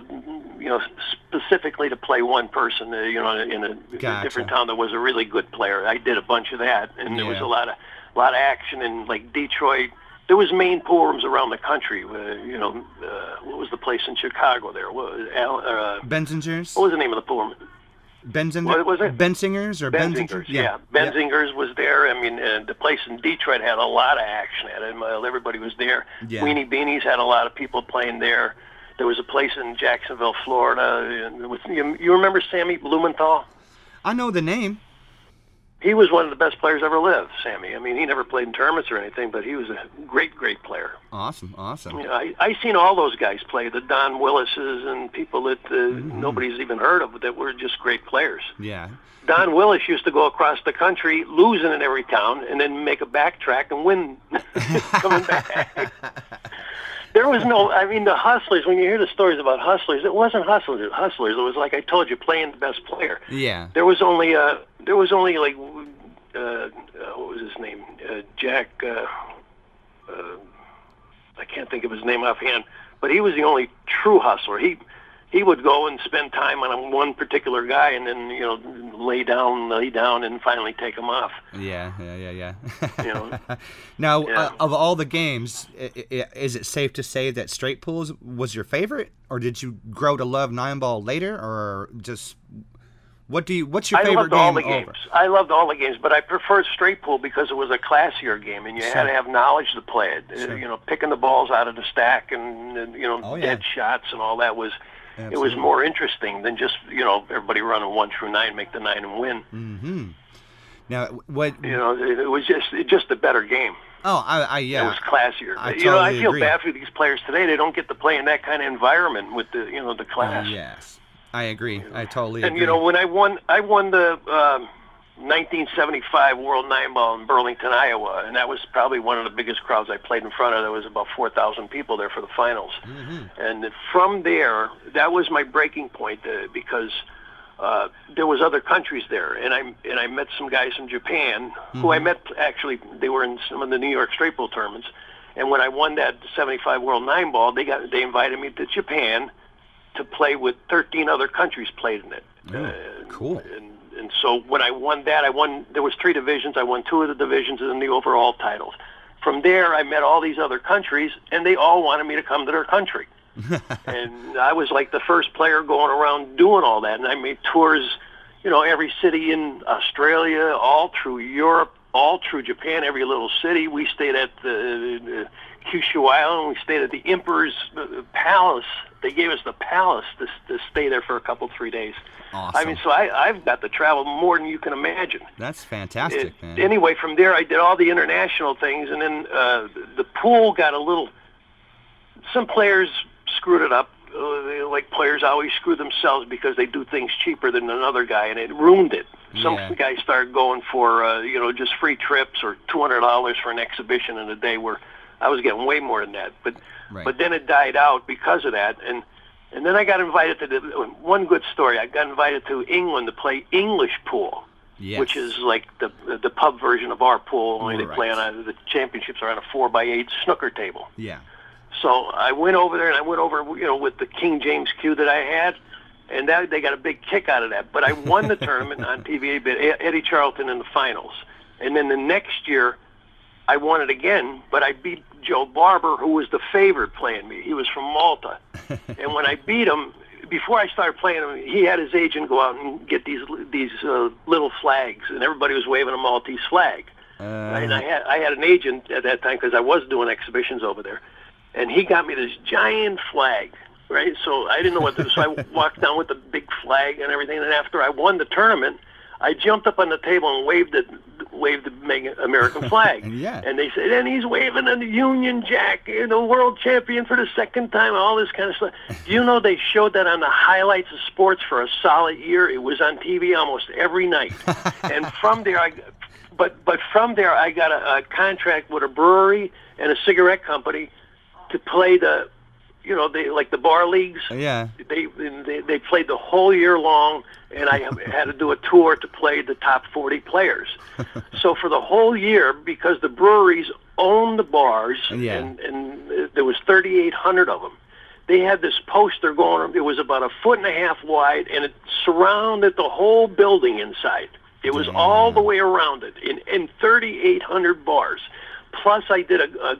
Speaker 3: you know, specifically to play one person, uh, you know, in a,
Speaker 1: Gotcha.
Speaker 3: different town that was a really good player. I did a bunch of that, and there was a lot of a lot of action in like Detroit. There was main pool rooms around the country. Uh, you know, uh, what was the place in Chicago? There, what uh,
Speaker 1: Bensinger's
Speaker 3: what was the name of the pool room?
Speaker 1: Bensinger
Speaker 3: What was it?
Speaker 1: Bensinger's or
Speaker 3: Bensinger's,
Speaker 1: Bensinger's
Speaker 3: yeah. Bensinger's was there. I mean, uh, the place in Detroit had a lot of action at it. Everybody was there.
Speaker 1: Yeah.
Speaker 3: Weenie Beenie's had a lot of people playing there. There was a place in Jacksonville, Florida. And it you, you remember Sammy Blumenthal?
Speaker 1: I know the name
Speaker 3: He was one of the best players ever lived, Sammy. I mean, he never played in tournaments or anything, but he was a great, great player.
Speaker 1: awesome awesome
Speaker 3: You know, I I seen all those guys play, the Don Willises and people that uh,
Speaker 1: Mm-hmm.
Speaker 3: nobody's even heard of that were just great players.
Speaker 1: yeah
Speaker 3: Don Willis used to go across the country, losing in every town, and then make a backtrack and win coming back. there was no, I mean, the hustlers. When you hear the stories about hustlers, it wasn't hustlers. Hustlers. It was like I told you, playing the best player.
Speaker 1: yeah
Speaker 3: There was only, uh, there was only like, uh, uh, what was his name? Uh, Jack. Uh, uh, I can't think of his name offhand, but he was the only true hustler. He he would go and spend time on one particular guy, and then you know lay down, lay down, and finally take him off.
Speaker 1: yeah yeah yeah yeah
Speaker 3: You know.
Speaker 1: now
Speaker 3: Yeah.
Speaker 1: uh, of all the games is it safe to say that straight pools was your favorite or did you grow to love nine ball later or just what do you what's your
Speaker 3: I
Speaker 1: favorite
Speaker 3: loved all
Speaker 1: game
Speaker 3: the games.
Speaker 1: over
Speaker 3: I loved all the games, but I preferred straight pool because it was a classier game, and you
Speaker 1: Sure.
Speaker 3: had to have knowledge to play it. Uh,
Speaker 1: Sure.
Speaker 3: You know, picking the balls out of the stack and, and you know
Speaker 1: Oh, yeah.
Speaker 3: dead shots and all that was. It was more interesting than just you know everybody running one through nine, make the nine and win.
Speaker 1: mm-hmm now what
Speaker 3: You know, it, it was just it just a better game.
Speaker 1: oh i, I yeah.
Speaker 3: It was classier.
Speaker 1: I
Speaker 3: you know, I feel
Speaker 1: agree.
Speaker 3: bad for these players today. They don't get to play in that kind of environment with the you know the class.
Speaker 1: yes i agree i totally
Speaker 3: And
Speaker 1: agree
Speaker 3: you know, when I won, I won the um, 1975 World Nine Ball in Burlington, Iowa, and that was probably one of the biggest crowds I played in front of. There was about 4,000 people there for the finals. And from there, that was my breaking point uh, because uh, there was other countries there, and I and I met some guys from Japan who I met actually. They were in some of the New York straight ball tournaments. And when I won that 75 World Nine Ball, they got they invited me to Japan to play with 13 other countries played in it.
Speaker 1: Oh,
Speaker 3: Uh,
Speaker 1: cool.
Speaker 3: And and so when I won that, I won. There was three divisions. I won two of the divisions and then the overall titles. From there, I met all these other countries, and they all wanted me to come to their country. and I was like the first player going around doing all that. And I made tours, you know, every city in Australia, all through Europe, all through Japan, every little city. We stayed at the, the Kyushu Island. We stayed at the Emperor's uh, Palace. They gave us the palace to, to stay there for a couple, three days.
Speaker 1: awesome
Speaker 3: I mean, so I, I've got to travel more than you can imagine.
Speaker 1: that's fantastic
Speaker 3: It-
Speaker 1: man
Speaker 3: anyway, from there, I did all the international things, and then uh, the pool got a little. Some players screwed it up. Uh, like players always screw themselves because they do things cheaper than another guy, and it ruined it. Some
Speaker 1: Yeah.
Speaker 3: guys started going for uh, you know just free trips or two hundred dollars for an exhibition in a day, where I was getting way more than that. But
Speaker 1: Right.
Speaker 3: but then it died out because of that, and and then I got invited to the one good story. I got invited to England to play English pool
Speaker 1: yes.
Speaker 3: which is like the the pub version of our pool. Only they play on a, the championships are on a four by eight snooker table.
Speaker 1: yeah
Speaker 3: So I went over there and I went over you know with the King James cue that I had, and that they got a big kick out of that. But I won the tournament on PVA, but Eddie Charlton in the finals, and then the next year. I won it again, but I beat Joe Barbara, who was the favorite playing me. He was from Malta, and when I beat him, before I started playing him, he had his agent go out and get these these uh, little flags, and everybody was waving a Maltese flag.
Speaker 1: uh,
Speaker 3: and I had I had an agent at that time because I was doing exhibitions over there, and he got me this giant flag. Right, so I didn't know what to do. So I walked down with the big flag and everything. And after I won the tournament, I jumped up on the table and waved the waved the American flag.
Speaker 1: Yeah.
Speaker 3: And they said, and he's waving the Union Jack, the world champion for the second time, all this kind of stuff. Do you know they showed that on the highlights of sports for a solid year? It was on TV almost every night. and from there, I, but but from there, I got a, a contract with a brewery and a cigarette company to play the you know, they like the bar leagues.
Speaker 1: Yeah.
Speaker 3: They they, they played the whole year long, and I had to do a tour to play the top 40 players. so for the whole year, because the breweries owned the bars,
Speaker 1: Yeah.
Speaker 3: and and there was 3,800 of them. They had this poster going. It was about a foot and a half wide, and it surrounded the whole building inside. It was all the way around it in in 3,800 bars. Plus, I did a, a,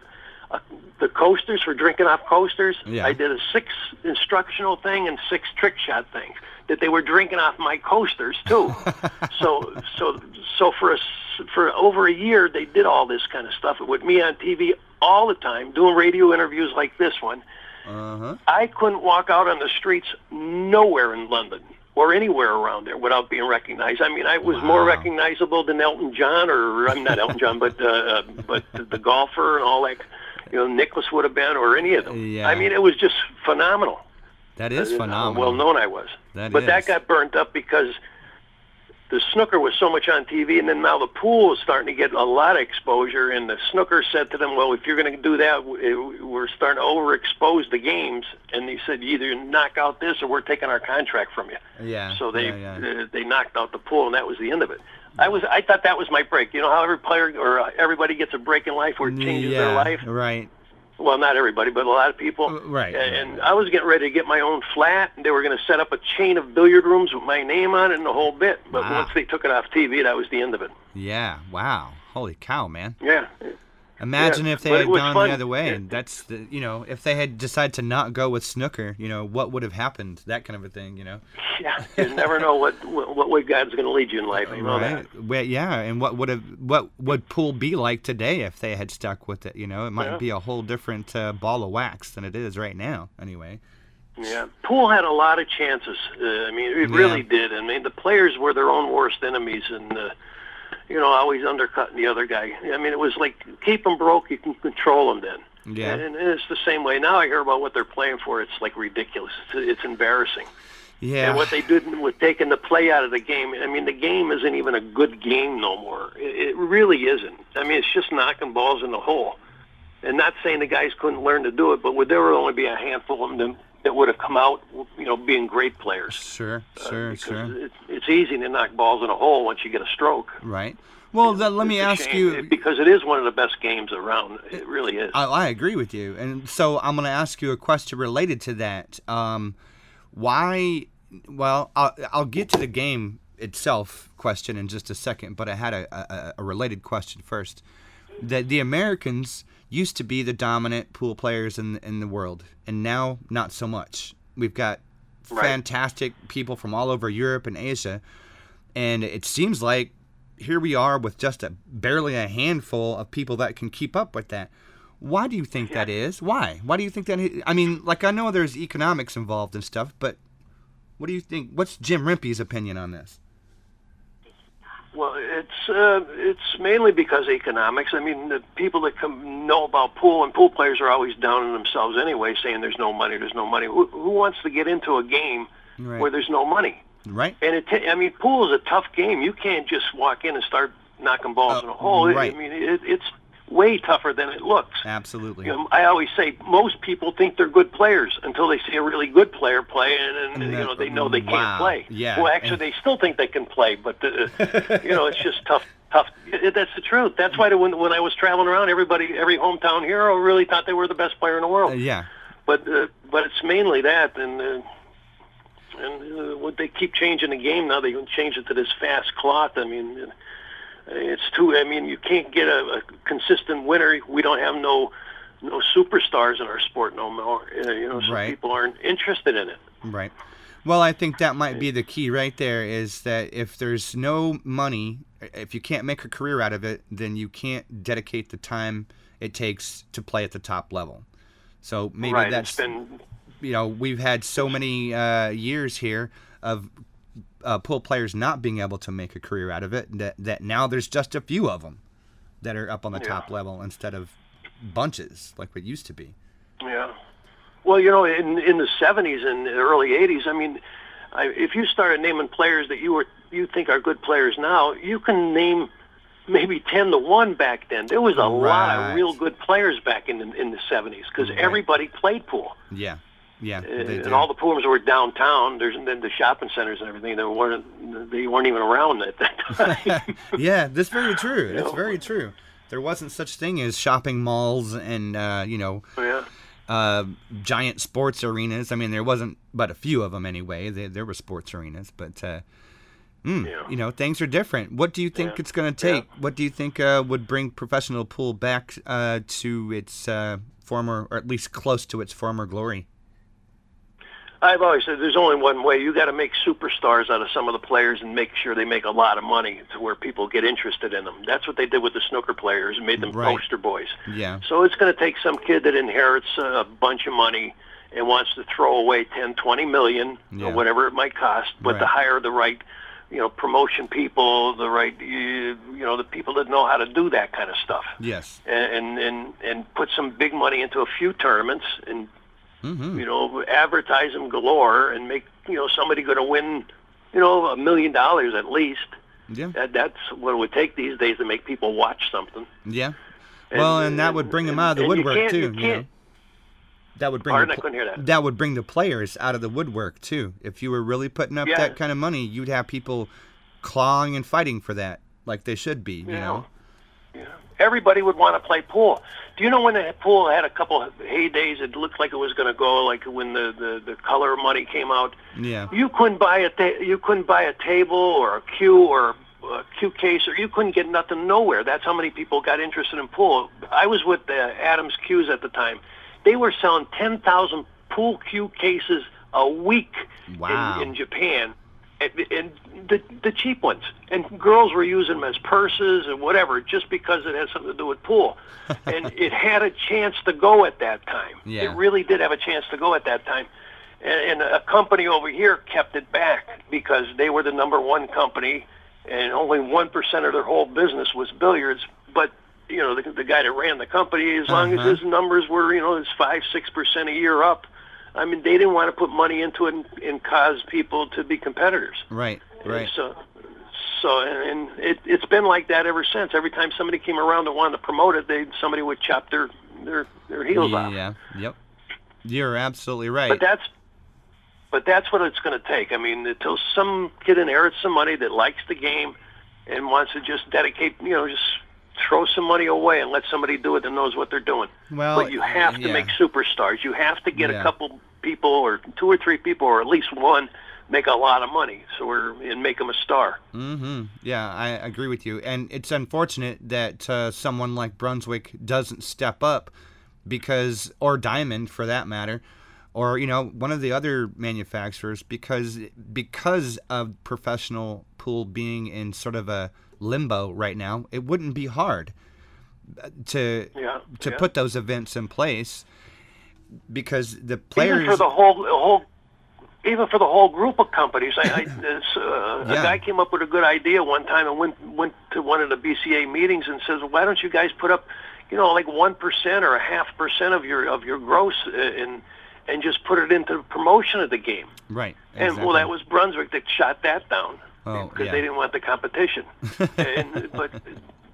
Speaker 3: a the coasters for drinking off coasters.
Speaker 1: Yeah.
Speaker 3: I did a six instructional thing and six trick shot things that they were drinking off my coasters too. so so so for a for over a year they did all this kind of stuff with me on TV all the time doing radio interviews like this one.
Speaker 1: Uh-huh.
Speaker 3: I couldn't walk out on the streets nowhere in London or anywhere around there without being recognized. I mean, I was more recognizable than Elton John, or I'm not Elton John, but uh, uh, but the golfer and all that. You know, Nicklaus would have been, or any of them.
Speaker 1: Yeah.
Speaker 3: I mean, it was just phenomenal.
Speaker 1: That is
Speaker 3: Uh,
Speaker 1: phenomenal.
Speaker 3: Well known I was.
Speaker 1: That
Speaker 3: but
Speaker 1: is.
Speaker 3: that got burnt up because the snooker was so much on TV, and then now the pool is starting to get a lot of exposure. And the snooker said to them, "Well, if you're going to do that, we're starting to overexpose the games." And they said, "You "Either knock out this, or we're taking our contract from you."
Speaker 1: Yeah.
Speaker 3: So they
Speaker 1: yeah, yeah.
Speaker 3: Uh, they knocked out the pool, and that was the end of it. I was I thought that was my break. You know how every player or uh, everybody gets a break in life where it changes
Speaker 1: yeah,
Speaker 3: their life.
Speaker 1: Right.
Speaker 3: Well, not everybody, but a lot of people.
Speaker 1: Uh, right,
Speaker 3: And, I was getting ready to get my own flat, and they were going to set up a chain of billiard rooms with my name on it and the whole bit. But
Speaker 1: Wow.
Speaker 3: once they took it off TV, that was the end of it.
Speaker 1: Yeah. Wow. Holy cow, man.
Speaker 3: Yeah.
Speaker 1: Imagine
Speaker 3: Yeah,
Speaker 1: if they had gone
Speaker 3: fun.
Speaker 1: the other way,
Speaker 3: Yeah.
Speaker 1: and that's the you know if they had decided to not go with snooker, you know what would have happened, that kind of a thing, you know.
Speaker 3: Yeah. You never know what what, what way God's going to lead you in life. You know that.
Speaker 1: right? Well, yeah, and what would have what would pool be like today if they had stuck with it? You know, it might
Speaker 3: Yeah.
Speaker 1: be a whole different uh, ball of wax than it is right now. Anyway.
Speaker 3: Yeah, pool had a lot of chances. Uh, I mean, it
Speaker 1: Yeah.
Speaker 3: really did. I mean, the players were their own worst enemies, and uh, you know, always undercutting the other guy. I mean, it was like keep them broke, you can control them then.
Speaker 1: Yeah.
Speaker 3: And, and it's the same way now. I hear about what they're playing for. It's like ridiculous. It's, it's embarrassing.
Speaker 1: Yeah.
Speaker 3: And what they did with taking the play out of the game. I mean, the game isn't even a good game no more. It, it really isn't. I mean, it's just knocking balls in the hole. And not saying the guys couldn't learn to do it, but would there would only be a handful of them that would have come out, you know, being great players.
Speaker 1: Sure,
Speaker 3: Uh,
Speaker 1: sure,
Speaker 3: because
Speaker 1: sure.
Speaker 3: It's, it's easy to knock balls in a hole once you get a stroke.
Speaker 1: Right. Well, then let me ask you.
Speaker 3: because it is one of the best games around. It really is.
Speaker 1: I, I agree with you, and so I'm going to ask you a question related to that. Um, why? Well, I'll, I'll get to the game itself question in just a second, but I had a, a, a related question first. That the Americans used to be the dominant pool players in in the world, and now not so much. We've got
Speaker 3: Right.
Speaker 1: fantastic people from all over Europe and Asia, and it seems like here we are with just a barely a handful of people that can keep up with that. Why do you think that is? Why? Why do you think that? i- I mean, like I know there's economics involved and stuff, but what do you think? What's Jim Rempe's opinion on this?
Speaker 3: Well, it's uh, it's mainly because of economics. I mean, the people that come know about pool and pool players are always down on themselves anyway, saying there's no money, there's no money. Who, who wants to get into a game
Speaker 1: Right.
Speaker 3: where there's no money?
Speaker 1: Right?
Speaker 3: And it, ta- I mean, pool is a tough game. You can't just walk in and start knocking balls
Speaker 1: Uh,
Speaker 3: in a hole.
Speaker 1: right.
Speaker 3: I mean, it, it's way tougher than it looks.
Speaker 1: Absolutely.
Speaker 3: You know, I always say most people think they're good players until they see a really good player play, and, and
Speaker 1: And
Speaker 3: you know they know they can't play.
Speaker 1: Yeah.
Speaker 3: Well, actually,
Speaker 1: And-
Speaker 3: they still think they can play, but uh, you know it's just tough. Tough. It, that's the truth. That's why when when I was traveling around, everybody, every hometown hero really thought they were the best player in the world.
Speaker 1: Uh, yeah.
Speaker 3: But uh, but it's mainly that, and uh, and uh, what they keep changing the game now. They can change it to this fast cloth. I mean, it's too. I mean, you can't get a, a consistent winner. We don't have no no superstars in our sport no more. Uh, you know, so
Speaker 1: Right.
Speaker 3: people aren't interested in it.
Speaker 1: Right. Well, I think that might be the key right there is that if there's no money, if you can't make a career out of it, then you can't dedicate the time it takes to play at the top level. So maybe
Speaker 3: right.
Speaker 1: that's
Speaker 3: been
Speaker 1: you know we've had so many uh, years here of uh, pool players not being able to make a career out of it that that now there's just a few of them that are up on the
Speaker 3: Yeah.
Speaker 1: top level instead of bunches like what used to be.
Speaker 3: Yeah. Well, you know, in in the '70s and early '80s, I mean, I, if you started naming players that you were you think are good players now, you can name maybe ten to one back then. There was a lot of real good players back in the, in the seventies because
Speaker 1: Right.
Speaker 3: everybody played pool,
Speaker 1: Yeah. Yeah.
Speaker 3: Uh, and all the pool rooms were downtown. There's then the shopping centers and everything. They weren't they weren't even around at that time.
Speaker 1: yeah, that's very true. That's
Speaker 3: know?
Speaker 1: very true. There wasn't such thing as shopping malls and uh, you know
Speaker 3: yeah.
Speaker 1: uh, giant sports arenas. I mean, there wasn't but a few of them anyway. There, there were sports arenas, but uh, mm,
Speaker 3: Yeah.
Speaker 1: you know things are different. What do you think
Speaker 3: Yeah.
Speaker 1: it's going to take? What do you think uh, would bring professional pool back uh, to its uh, former, or at least close to its former glory?
Speaker 3: I've always said there's only one way. You got to make superstars out of some of the players and make sure they make a lot of money to where people get interested in them. That's what they did with the snooker players and made them
Speaker 1: Right.
Speaker 3: poster boys.
Speaker 1: Yeah.
Speaker 3: So it's going to take some kid that inherits a bunch of money and wants to throw away 10, 20 million
Speaker 1: Yeah.
Speaker 3: or whatever it might cost, but to hire the right, you know, promotion people, the right, you you know, the people that know how to do that kind of stuff,
Speaker 1: Yes.
Speaker 3: and and and put some big money into a few tournaments and
Speaker 1: Mm-hmm.
Speaker 3: you know, advertise them galore and make, you know, somebody going to win, you know, a million dollars at least.
Speaker 1: Yeah.
Speaker 3: That, that's what it would take these days to make people watch something.
Speaker 1: Yeah. Well, and that would bring them out of the
Speaker 3: and you
Speaker 1: woodwork too.
Speaker 3: you
Speaker 1: You know, that would bring
Speaker 3: Pardon,
Speaker 1: the
Speaker 3: I couldn't hear that.
Speaker 1: would bring the players out of the woodwork too. If you were really putting up
Speaker 3: Yeah.
Speaker 1: that kind of money, you'd have people clawing and fighting for that, like they should be. You
Speaker 3: Yeah.
Speaker 1: know.
Speaker 3: Yeah. Everybody would want to play pool. Do you know when the pool had a couple of heydays? It looked like it was going to go, like when the, the the color money came out.
Speaker 1: Yeah.
Speaker 3: You couldn't buy a ta- you couldn't buy a table or a cue or a cue case, or you couldn't get nothing nowhere. That's how many people got interested in pool. I was with the Adams Cues at the time. They were selling ten thousand pool cue cases a week
Speaker 1: Wow.
Speaker 3: in, in Japan, and, and the the cheap ones. And girls were using them as purses and whatever, just because it had something to do with pool. and it had a chance to go at that time.
Speaker 1: Yeah.
Speaker 3: It really did have a chance to go at that time. And, and a company over here kept it back because they were the number one company, and only one percent of their whole business was billiards. But you know, the, the guy that ran the company, as long
Speaker 1: Uh-huh.
Speaker 3: as his numbers were, you know, it's five, six percent a year up. I mean, they didn't want to put money into it and, and cause people to be competitors.
Speaker 1: Right. Right.
Speaker 3: So, so and it, it's been like that ever since. Every time somebody came around and wanted to promote it, they somebody would chop their their their heels off.
Speaker 1: Yeah. Yep. You're absolutely right.
Speaker 3: But that's but that's what it's going to take. I mean, until some kid inherits some money that likes the game and wants to just dedicate, you know, just throw some money away and let somebody do it that knows what they're doing.
Speaker 1: Well,
Speaker 3: but you have to
Speaker 1: yeah.
Speaker 3: make superstars. You have to get
Speaker 1: Yeah.
Speaker 3: a couple people or two or three people or at least one make a lot of money so we're and make them a star.
Speaker 1: Mm-hmm. Yeah, I agree with you. And it's unfortunate that uh, someone like Brunswick doesn't step up because, or Diamond for that matter, or you know one of the other manufacturers because because of professional pool being in sort of a limbo right now, it wouldn't be hard uh, to
Speaker 3: Yeah.
Speaker 1: to
Speaker 3: yeah.
Speaker 1: put those events in place because the players
Speaker 3: even for the whole whole even for the whole group of companies. I, I this, uh,
Speaker 1: Yeah.
Speaker 3: a guy came up with a good idea one time and went went to one of the BCA meetings and says, "Why don't you guys put up, you know, like one percent or a half percent of your of your gross uh, in." And just put it into the promotion of the game.
Speaker 1: right
Speaker 3: And well, that was Brunswick that shot that down
Speaker 1: Oh,
Speaker 3: because
Speaker 1: yeah.
Speaker 3: they didn't want the competition. and, but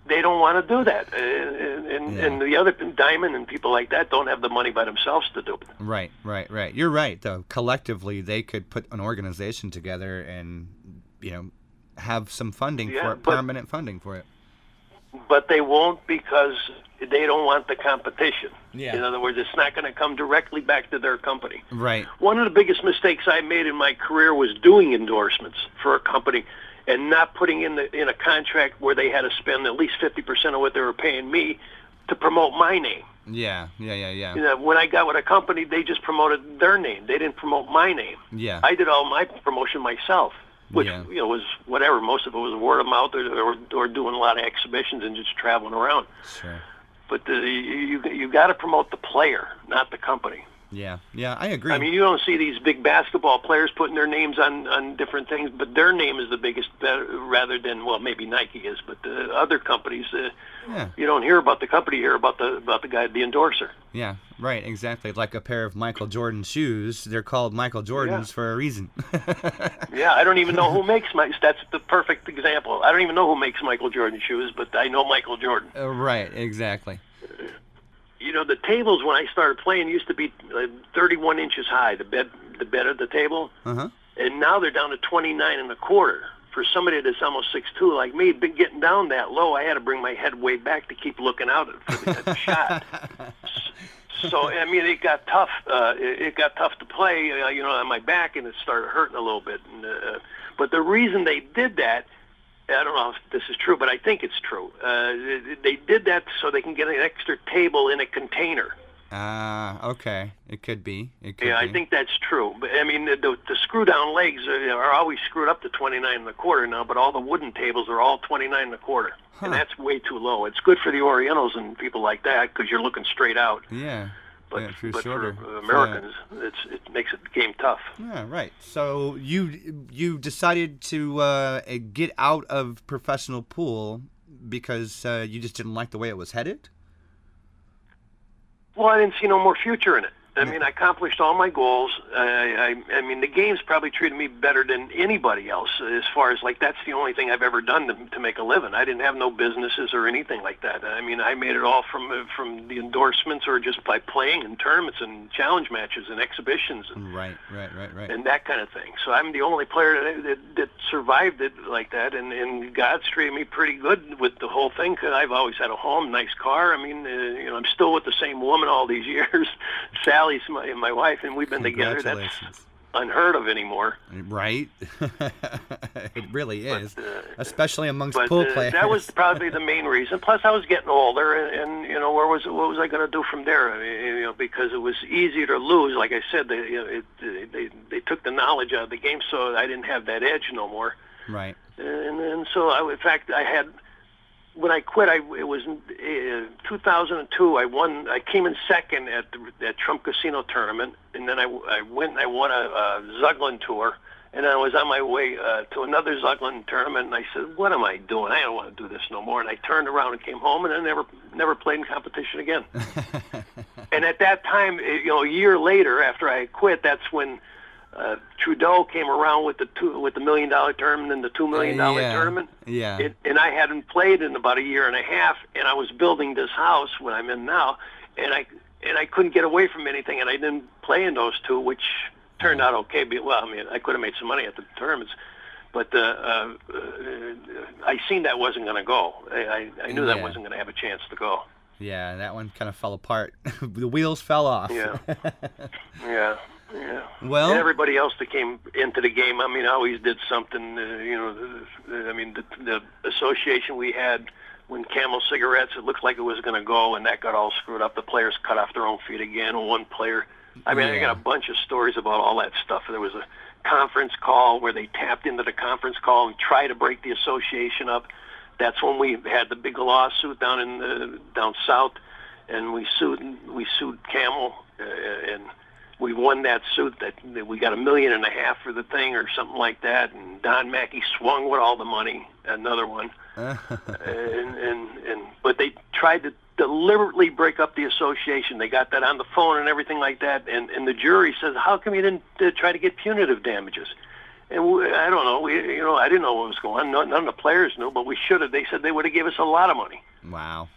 Speaker 3: they don't want to do that, and, and,
Speaker 1: Yeah.
Speaker 3: and the other Diamond and people like that don't have the money by themselves to do it.
Speaker 1: Right, right, right. You're right. Though collectively, they could put an organization together and you know have some funding
Speaker 3: Yeah,
Speaker 1: for it,
Speaker 3: but-
Speaker 1: permanent funding for it.
Speaker 3: but they won't because they don't want the competition.
Speaker 1: Yeah.
Speaker 3: In other words, it's not going to come directly back to their company.
Speaker 1: Right.
Speaker 3: One of the biggest mistakes I made in my career was doing endorsements for a company and not putting in the in a contract where they had to spend at least 50% of what they were paying me to promote my name.
Speaker 1: Yeah. Yeah. Yeah. Yeah.
Speaker 3: You know, when I got with a company, they just promoted their name. They didn't promote my name.
Speaker 1: Yeah.
Speaker 3: I did all my promotion myself, which
Speaker 1: Yeah.
Speaker 3: you know was whatever. Most of it was word of mouth or, or, or doing a lot of exhibitions and just traveling around.
Speaker 1: Sure.
Speaker 3: But the, you you got to promote the player, not the company.
Speaker 1: Yeah, yeah, I agree.
Speaker 3: I mean, you don't see these big basketball players putting their names on on different things, but their name is the biggest, uh, rather than well, maybe Nike is, but the other companies, uh,
Speaker 1: yeah,
Speaker 3: you don't hear about the company, you hear about the about the guy, the endorser.
Speaker 1: yeah, right, exactly. Like a pair of Michael Jordan shoes, they're called Michael Jordans for a reason.
Speaker 3: Yeah, I don't even know who makes my. That's the perfect example. I don't even know who makes Michael Jordan shoes, but I know Michael Jordan.
Speaker 1: Uh, right, exactly.
Speaker 3: You know, the tables when I started playing used to be uh, 31 inches high. The bed, the bed of the table,
Speaker 1: Uh huh.
Speaker 3: and now they're down to 29 and a quarter. For somebody that's almost six two like me, been getting down that low, I had to bring my head way back to keep looking out for the, the shot. So I mean, it got tough. Uh, it, it got tough to play, uh, you know, on my back, and it started hurting a little bit. And, uh, but the reason they did that, I don't know if this is true, but I think it's true. Uh, they did that so they can get an extra table in a container.
Speaker 1: Ah, okay. It could be. It could
Speaker 3: Yeah,
Speaker 1: be.
Speaker 3: I think that's true. But I mean, the, the, the screw down legs are, are always screwed up to 29 and a quarter now, but all the wooden tables are all 29 and a quarter.
Speaker 1: Huh.
Speaker 3: And that's way too low. It's good for the Orientals and people like that because you're looking straight out.
Speaker 1: Yeah.
Speaker 3: But,
Speaker 1: yeah, for
Speaker 3: but
Speaker 1: shorter.
Speaker 3: for Americans, it's, it makes the game tough.
Speaker 1: Yeah, right. So you you decided to uh, get out of professional pool because uh, you just didn't like the way it was headed.
Speaker 3: Well, I didn't see no more future in it. I mean, I accomplished all my goals. I, I, I mean, the games probably treated me better than anybody else. As far as like, that's the only thing I've ever done to, to make a living. I didn't have no businesses or anything like that. I mean, I made it all from from the endorsements or just by playing in tournaments and challenge matches and exhibitions and,
Speaker 1: Right, right, right, right.
Speaker 3: and that kind of thing. So I'm the only player that, that, that survived it like that. And, and God's treated me pretty good with the whole thing. Cause I've always had a home, nice car. I mean, uh, you know, I'm still with the same woman all these years. Sally's my, my wife, and we've been together. That's unheard of anymore.
Speaker 1: Right? it really is,
Speaker 3: uh,
Speaker 1: especially amongst
Speaker 3: But
Speaker 1: pool
Speaker 3: uh,
Speaker 1: players.
Speaker 3: that was probably the main reason. Plus, I was getting older, and, and you know, where was what was I going to do from there? I mean, you know, because it was easier to lose. Like I said, they you know, it, they they took the knowledge out of the game, so I didn't have that edge no more.
Speaker 1: right.
Speaker 3: And and so I, in fact, I had when I quit. I it was in uh, 2002. I won. I came in second at the at Trump Casino tournament, and then I, I went and I won a, a Zuglin tour. And I was on my way uh, to another Zuglin tournament, and I said, "What am I doing? I don't want to do this no more." And I turned around and came home, and I never never played in competition again. and at that time, eh, you know, a year later, after I quit, that's when uh, Trudeau came around with the two with the million dollar tournament and then the two million dollar
Speaker 1: yeah.
Speaker 3: tournament.
Speaker 1: Yeah.
Speaker 3: It, and I hadn't played in about a year and a half, and I was building this house what I'm in now, and I and I couldn't get away from anything, and I didn't play in those two, which turned out okay. But, well, I mean, I could have made some money at the tournaments, but uh, uh, I seen that wasn't going to go. I, I, I knew that wasn't going to have a chance to go.
Speaker 1: yeah, that one kind of fell apart. the wheels fell off.
Speaker 3: Yeah. Yeah, yeah.
Speaker 1: Well-
Speaker 3: and everybody else that came into the game, I mean, always did something. Uh, you know, the, I mean, the, the association we had when Camel cigarettes, it looked like it was going to go, and that got all screwed up. The players cut off their own feet again. One player, I mean, I got a bunch of stories about all that stuff. There was a conference call where they tapped into the conference call and tried to break the association up. That's when we had the big lawsuit down in the, down south, and we sued we sued Camel, uh, and we won that suit. That, that we got a million and a half for the thing or something like that. And Don Mackey swung with all the money. Another one, and and and but they tried to deliberately break up the association. They got that on the phone and everything like that. And and the jury says, how come you didn't uh, try to get punitive damages? And we, I don't know. We, you know, I didn't know what was going on. None, none of the players knew, but we should have. They said they would have gave us a lot of money.
Speaker 1: Wow.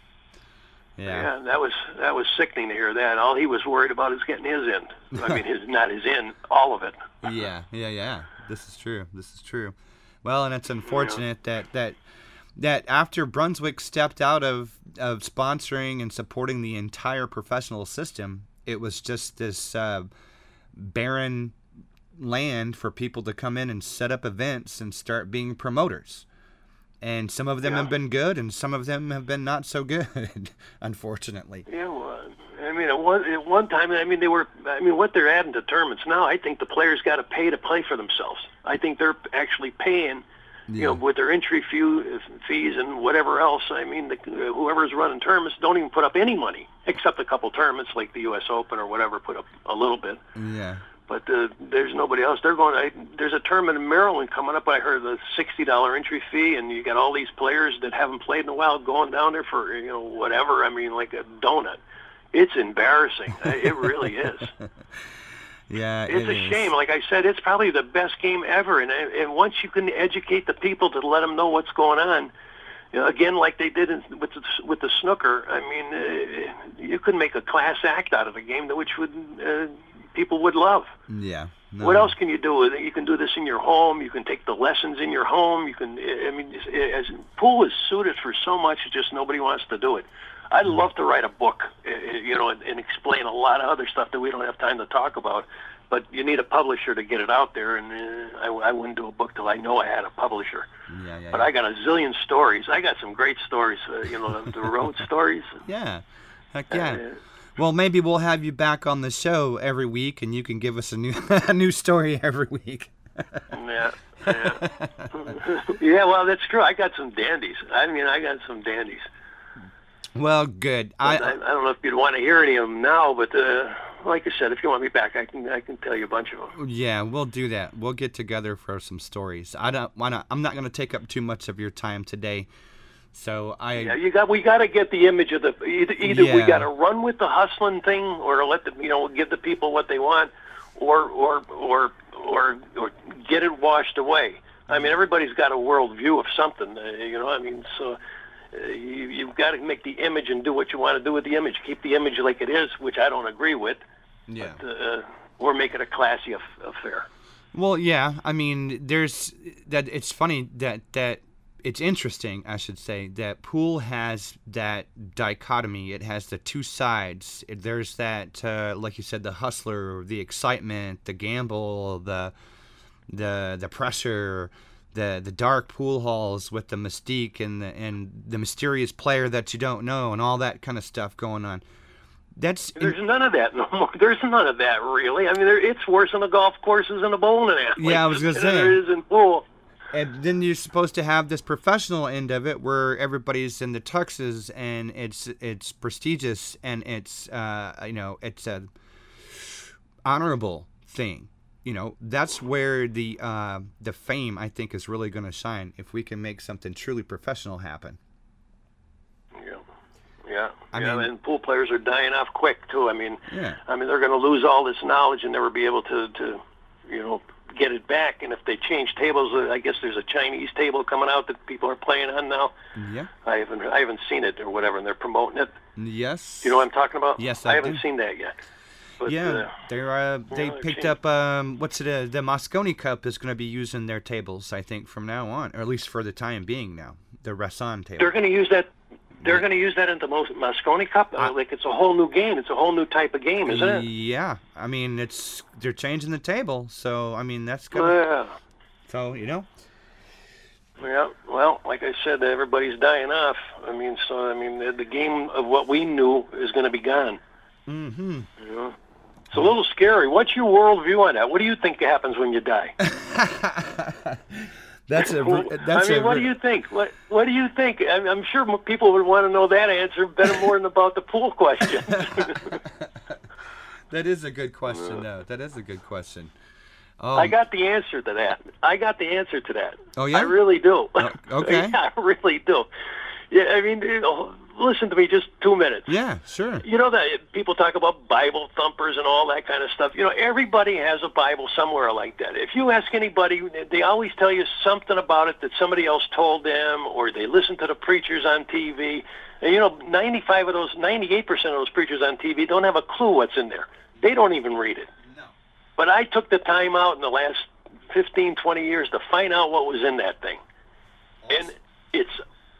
Speaker 1: Yeah.
Speaker 3: Yeah, that was that was sickening to hear that. All he was worried about is getting his end. I mean, his not his end, all of it.
Speaker 1: yeah, yeah, yeah. This is true. This is true. Well, and it's unfortunate that that that after Brunswick stepped out of of sponsoring and supporting the entire professional system, it was just this uh, barren land for people to come in and set up events and start being promoters. And some of them
Speaker 3: Yeah.
Speaker 1: have been good, and some of them have been not so good, unfortunately.
Speaker 3: Yeah, well, I mean, at one at one time, I mean, they were. I mean, what they're adding to tournaments now, I think the players got to pay to play for themselves. I think they're actually paying You know, with their entry fee, fees and whatever else. I mean, the, whoever's running tournaments don't even put up any money, except a couple tournaments like the U.S. Open or whatever put up a little bit.
Speaker 1: Yeah.
Speaker 3: But uh, there's nobody else. They're going. I, there's a tournament in Maryland coming up. I heard the sixty dollar entry fee, and you got all these players that haven't played in a while going down there for you know whatever. I mean, like a donut. It's embarrassing. it really is.
Speaker 1: Yeah,
Speaker 3: it's
Speaker 1: it
Speaker 3: a
Speaker 1: is.
Speaker 3: shame. Like I said, it's probably the best game ever. And and once you can educate the people to let them know what's going on, you know, again, like they did in, with the, with the snooker. I mean, uh, you could make a class act out of the game, which would uh, people would love.
Speaker 1: Yeah. No.
Speaker 3: What else can you do? You can do this in your home. You can take the lessons in your home. You can. I mean, as pool is suited for so much, it's just nobody wants to do it. I'd
Speaker 1: Mm-hmm.
Speaker 3: love to write a book, uh, you know, and, and explain a lot of other stuff that we don't have time to talk about. But you need a publisher to get it out there, and uh, I, I wouldn't do a book till I know I had a publisher.
Speaker 1: Yeah, yeah.
Speaker 3: But I got a zillion stories. I got some great stories, uh, you know, the road stories.
Speaker 1: yeah. Heck yeah.
Speaker 3: Uh,
Speaker 1: Well, maybe we'll have you back on the show every week, and you can give us a new a new story every week.
Speaker 3: Yeah. Yeah. yeah, well, that's true. I got some dandies. I mean, I got some dandies.
Speaker 1: Well, good.
Speaker 3: I, I,
Speaker 1: I
Speaker 3: don't know if you'd want to hear any of them now, but uh, like I said, if you want me back, I can I can tell you a bunch of them.
Speaker 1: yeah, we'll do that. We'll get together for some stories. I don't. Why not? I'm not going to take up too much of your time today. So I.
Speaker 3: Yeah, you got we got to get the image of the either, either we got to run with the hustling thing, or let the you know give the people what they want, or or or or or get it washed away. I mean, everybody's got a worldview of something, uh, you know. I mean, so uh, you you've got to make the image and do what you want to do with the image. Keep the image like it is, which I don't agree with.
Speaker 1: yeah.
Speaker 3: Uh, or make it a classy aff- affair.
Speaker 1: Well, yeah. I mean, there's that. It's funny that that it's interesting, I should say, that pool has that dichotomy. It has the two sides. There's that, uh, like you said, the hustler, the excitement, the gamble, the the the pressure, the the dark pool halls with the mystique and the and the mysterious player that you don't know, and all that kind of stuff going on. That's
Speaker 3: There's none of that no more. There's none of that really. I mean, there, it's worse in the golf courses and the bowling alley.
Speaker 1: Yeah, I was gonna say.
Speaker 3: it is in pool.
Speaker 1: And then you're supposed to have this professional end of it where everybody's in the tuxes and it's it's prestigious and it's uh, you know it's a honorable thing. You know that's where the uh, the fame I think is really going to shine if we can make something truly professional happen.
Speaker 3: Yeah, yeah.
Speaker 1: I
Speaker 3: yeah,
Speaker 1: mean-
Speaker 3: and pool players are dying off quick too. I mean,
Speaker 1: Yeah.
Speaker 3: I mean they're going to lose all this knowledge and never be able to, to, you know, get it back. And if they change tables, uh, I guess there's a Chinese table coming out that people are playing on now.
Speaker 1: Yeah.
Speaker 3: I haven't, I haven't seen it or whatever, and they're promoting it.
Speaker 1: Yes.
Speaker 3: You know what I'm talking about?
Speaker 1: Yes,
Speaker 3: I,
Speaker 1: I
Speaker 3: haven't
Speaker 1: do.
Speaker 3: seen that yet. But,
Speaker 1: yeah,
Speaker 3: uh,
Speaker 1: they're uh, they
Speaker 3: yeah, they
Speaker 1: picked up um, what's it? Uh, the Mosconi Cup is going to be using their tables, I think, from now on, or at least for the time being. Now, the Rasson table.
Speaker 3: they're going to use that. They're going to use that in the Mosconi Cup.
Speaker 1: I-
Speaker 3: like it's a whole new game. It's a whole new type of game, isn't it?
Speaker 1: Yeah, I mean it's they're changing the table, so I mean that's good.
Speaker 3: Yeah.
Speaker 1: so you know,
Speaker 3: Yeah, well, like I said, everybody's dying off. I mean, so I mean, the, the game of what we knew is going to be gone.
Speaker 1: hmm
Speaker 3: You know, it's a little scary. What's your worldview on that? What do you think happens when you die?
Speaker 1: that's a that's
Speaker 3: I mean,
Speaker 1: a
Speaker 3: what do you think? What What do you think? I'm, I'm sure people would want to know that answer better more than about the pool question.
Speaker 1: that is a good question though. That is a good question. Oh,
Speaker 3: I um, got the answer to that. I got the answer to that.
Speaker 1: Oh, yeah?
Speaker 3: I really do.
Speaker 1: Oh, okay.
Speaker 3: yeah, I really do. Yeah, I mean, you know, listen to me just two minutes.
Speaker 1: yeah, sure.
Speaker 3: You know that people talk about Bible thumpers and all that kind of stuff. You know, everybody has a Bible somewhere like that. If you ask anybody, they always tell you something about it that somebody else told them, or they listen to the preachers on TV. And you know, 95 of those, 98% of those preachers on TV don't have a clue what's in there. They don't even read it.
Speaker 1: No.
Speaker 3: But I took the time out in the last 15, 20 years to find out what was in that thing. And it's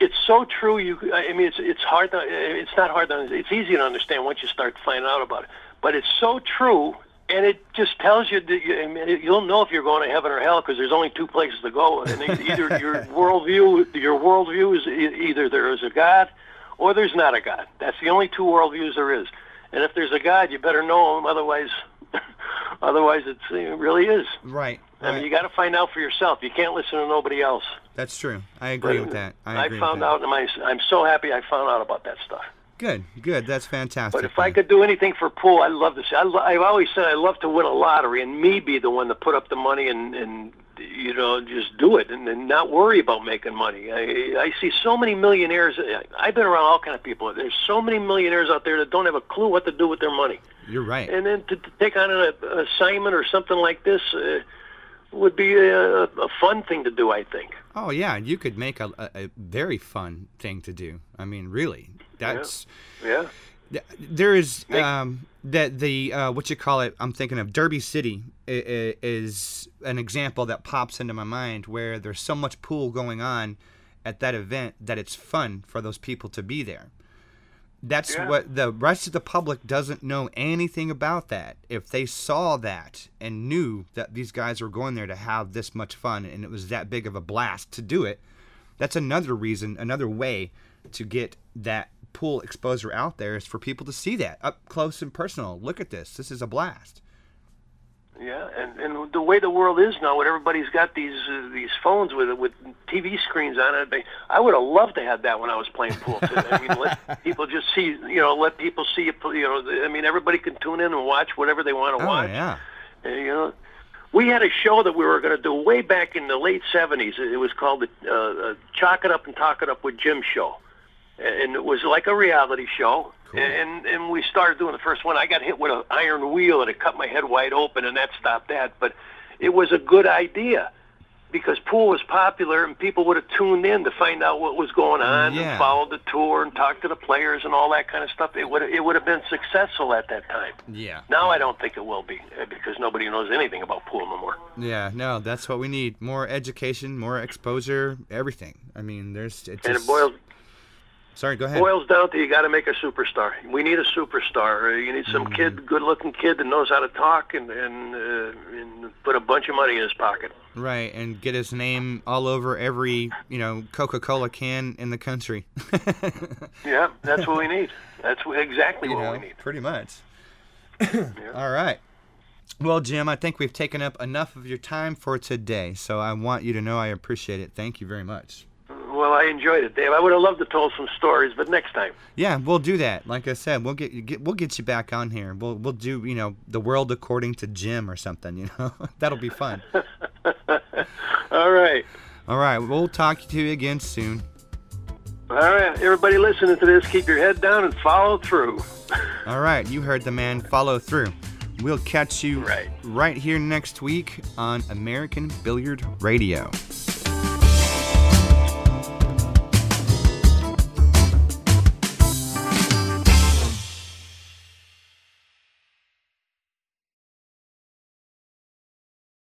Speaker 3: it's so true. You, I mean, it's it's hard. To, it's not hard to. It's easy to understand once you start finding out about it. But it's so true, and it just tells you that you, I mean, you'll know if you're going to heaven or hell because there's only two places to go. And either your worldview, your worldview is either there is a God, or there's not a God. That's the only two worldviews there is. And if there's a God, you better know him. Otherwise, otherwise, it's, it really is.
Speaker 1: Right.
Speaker 3: I mean, you got to find out for yourself. You can't listen to nobody else.
Speaker 1: That's true. I agree with that. I, agree
Speaker 3: found out, and I'm so happy I found out about that stuff.
Speaker 1: Good, good. That's fantastic.
Speaker 3: But if I could do anything for pool, I'd love to see. I, lo- I've always said I love to win a lottery and me be the one to put up the money and and you know just do it and, and not worry about making money. I I see so many millionaires. I've been around all kind of people. There's so many millionaires out there that don't have a clue what to do with their money.
Speaker 1: You're right.
Speaker 3: And then to, to take on an, an assignment or something like this uh, would be a, a fun thing to do. I think.
Speaker 1: Oh yeah, you could make a, a, a very fun thing to do. I mean, really, that's
Speaker 3: Yeah.
Speaker 1: th- there is um, that the uh, what you call it. I'm thinking of Derby City is an example that pops into my mind where there's so much pool going on at that event that it's fun for those people to be there. That's
Speaker 3: Yeah.
Speaker 1: what the rest of the public doesn't know anything about that. If they saw that and knew that these guys were going there to have this much fun and it was that big of a blast to do it, that's another reason, another way to get that pool exposure out there is for people to see that up close and personal. Look at this. This is a blast.
Speaker 3: Yeah, and and the way the world is now, when everybody's got these uh, these phones with with TV screens on it, they- I would have loved to have that when I was playing pool. Too. I mean, let people just see, you know, let people see you. You know, I mean, everybody can tune in and watch whatever they want to
Speaker 1: Oh
Speaker 3: watch.
Speaker 1: yeah.
Speaker 3: Uh, you know, we had a show that we were going to do way back in the late '70s. It was called the uh, uh, "Chalk It Up and Talk It Up with Jim" show, and it was like a reality show.
Speaker 1: Cool.
Speaker 3: And and we started doing the first one. I got hit with an iron wheel and it cut my head wide open, and that stopped that. But it was a good idea because pool was popular and people would have tuned in to find out what was going on
Speaker 1: Yeah.
Speaker 3: and followed the tour and talked to the players and all that kind of stuff. It would it would have been successful at that time.
Speaker 1: Yeah.
Speaker 3: Now I don't think it will be uh, because nobody knows anything about pool no more.
Speaker 1: Yeah, no, that's what we need. More education, more exposure, everything. I mean, there's it's
Speaker 3: And it boils
Speaker 1: Sorry, go ahead.
Speaker 3: boils down to you got to make a superstar. We need a superstar. Uh, You need some kid, good-looking kid that knows how to talk and and, uh, and put a bunch of money in his pocket.
Speaker 1: Right, and get his name all over every, you know, Coca-Cola can in the country.
Speaker 3: Yeah, that's what we need. That's exactly
Speaker 1: you
Speaker 3: what
Speaker 1: know,
Speaker 3: we need.
Speaker 1: pretty much. All right. Well, Jim, I think we've taken up enough of your time for today, so I want you to know I appreciate it. Thank you very much.
Speaker 3: Well, I enjoyed it, Dave. I would have loved to tell some stories, but next time.
Speaker 1: Yeah, we'll do that. Like I said, we'll get, get we'll get you back on here. We'll we'll do you know the world according to Jim or something. You know that'll be fun.
Speaker 3: All right.
Speaker 1: All right, we'll talk to you again soon.
Speaker 3: All right. Everybody listening to this, keep your head down and follow through.
Speaker 1: All right, you heard the man. Follow through. We'll catch you
Speaker 3: Right.
Speaker 1: right here next week on American Billiard Radio.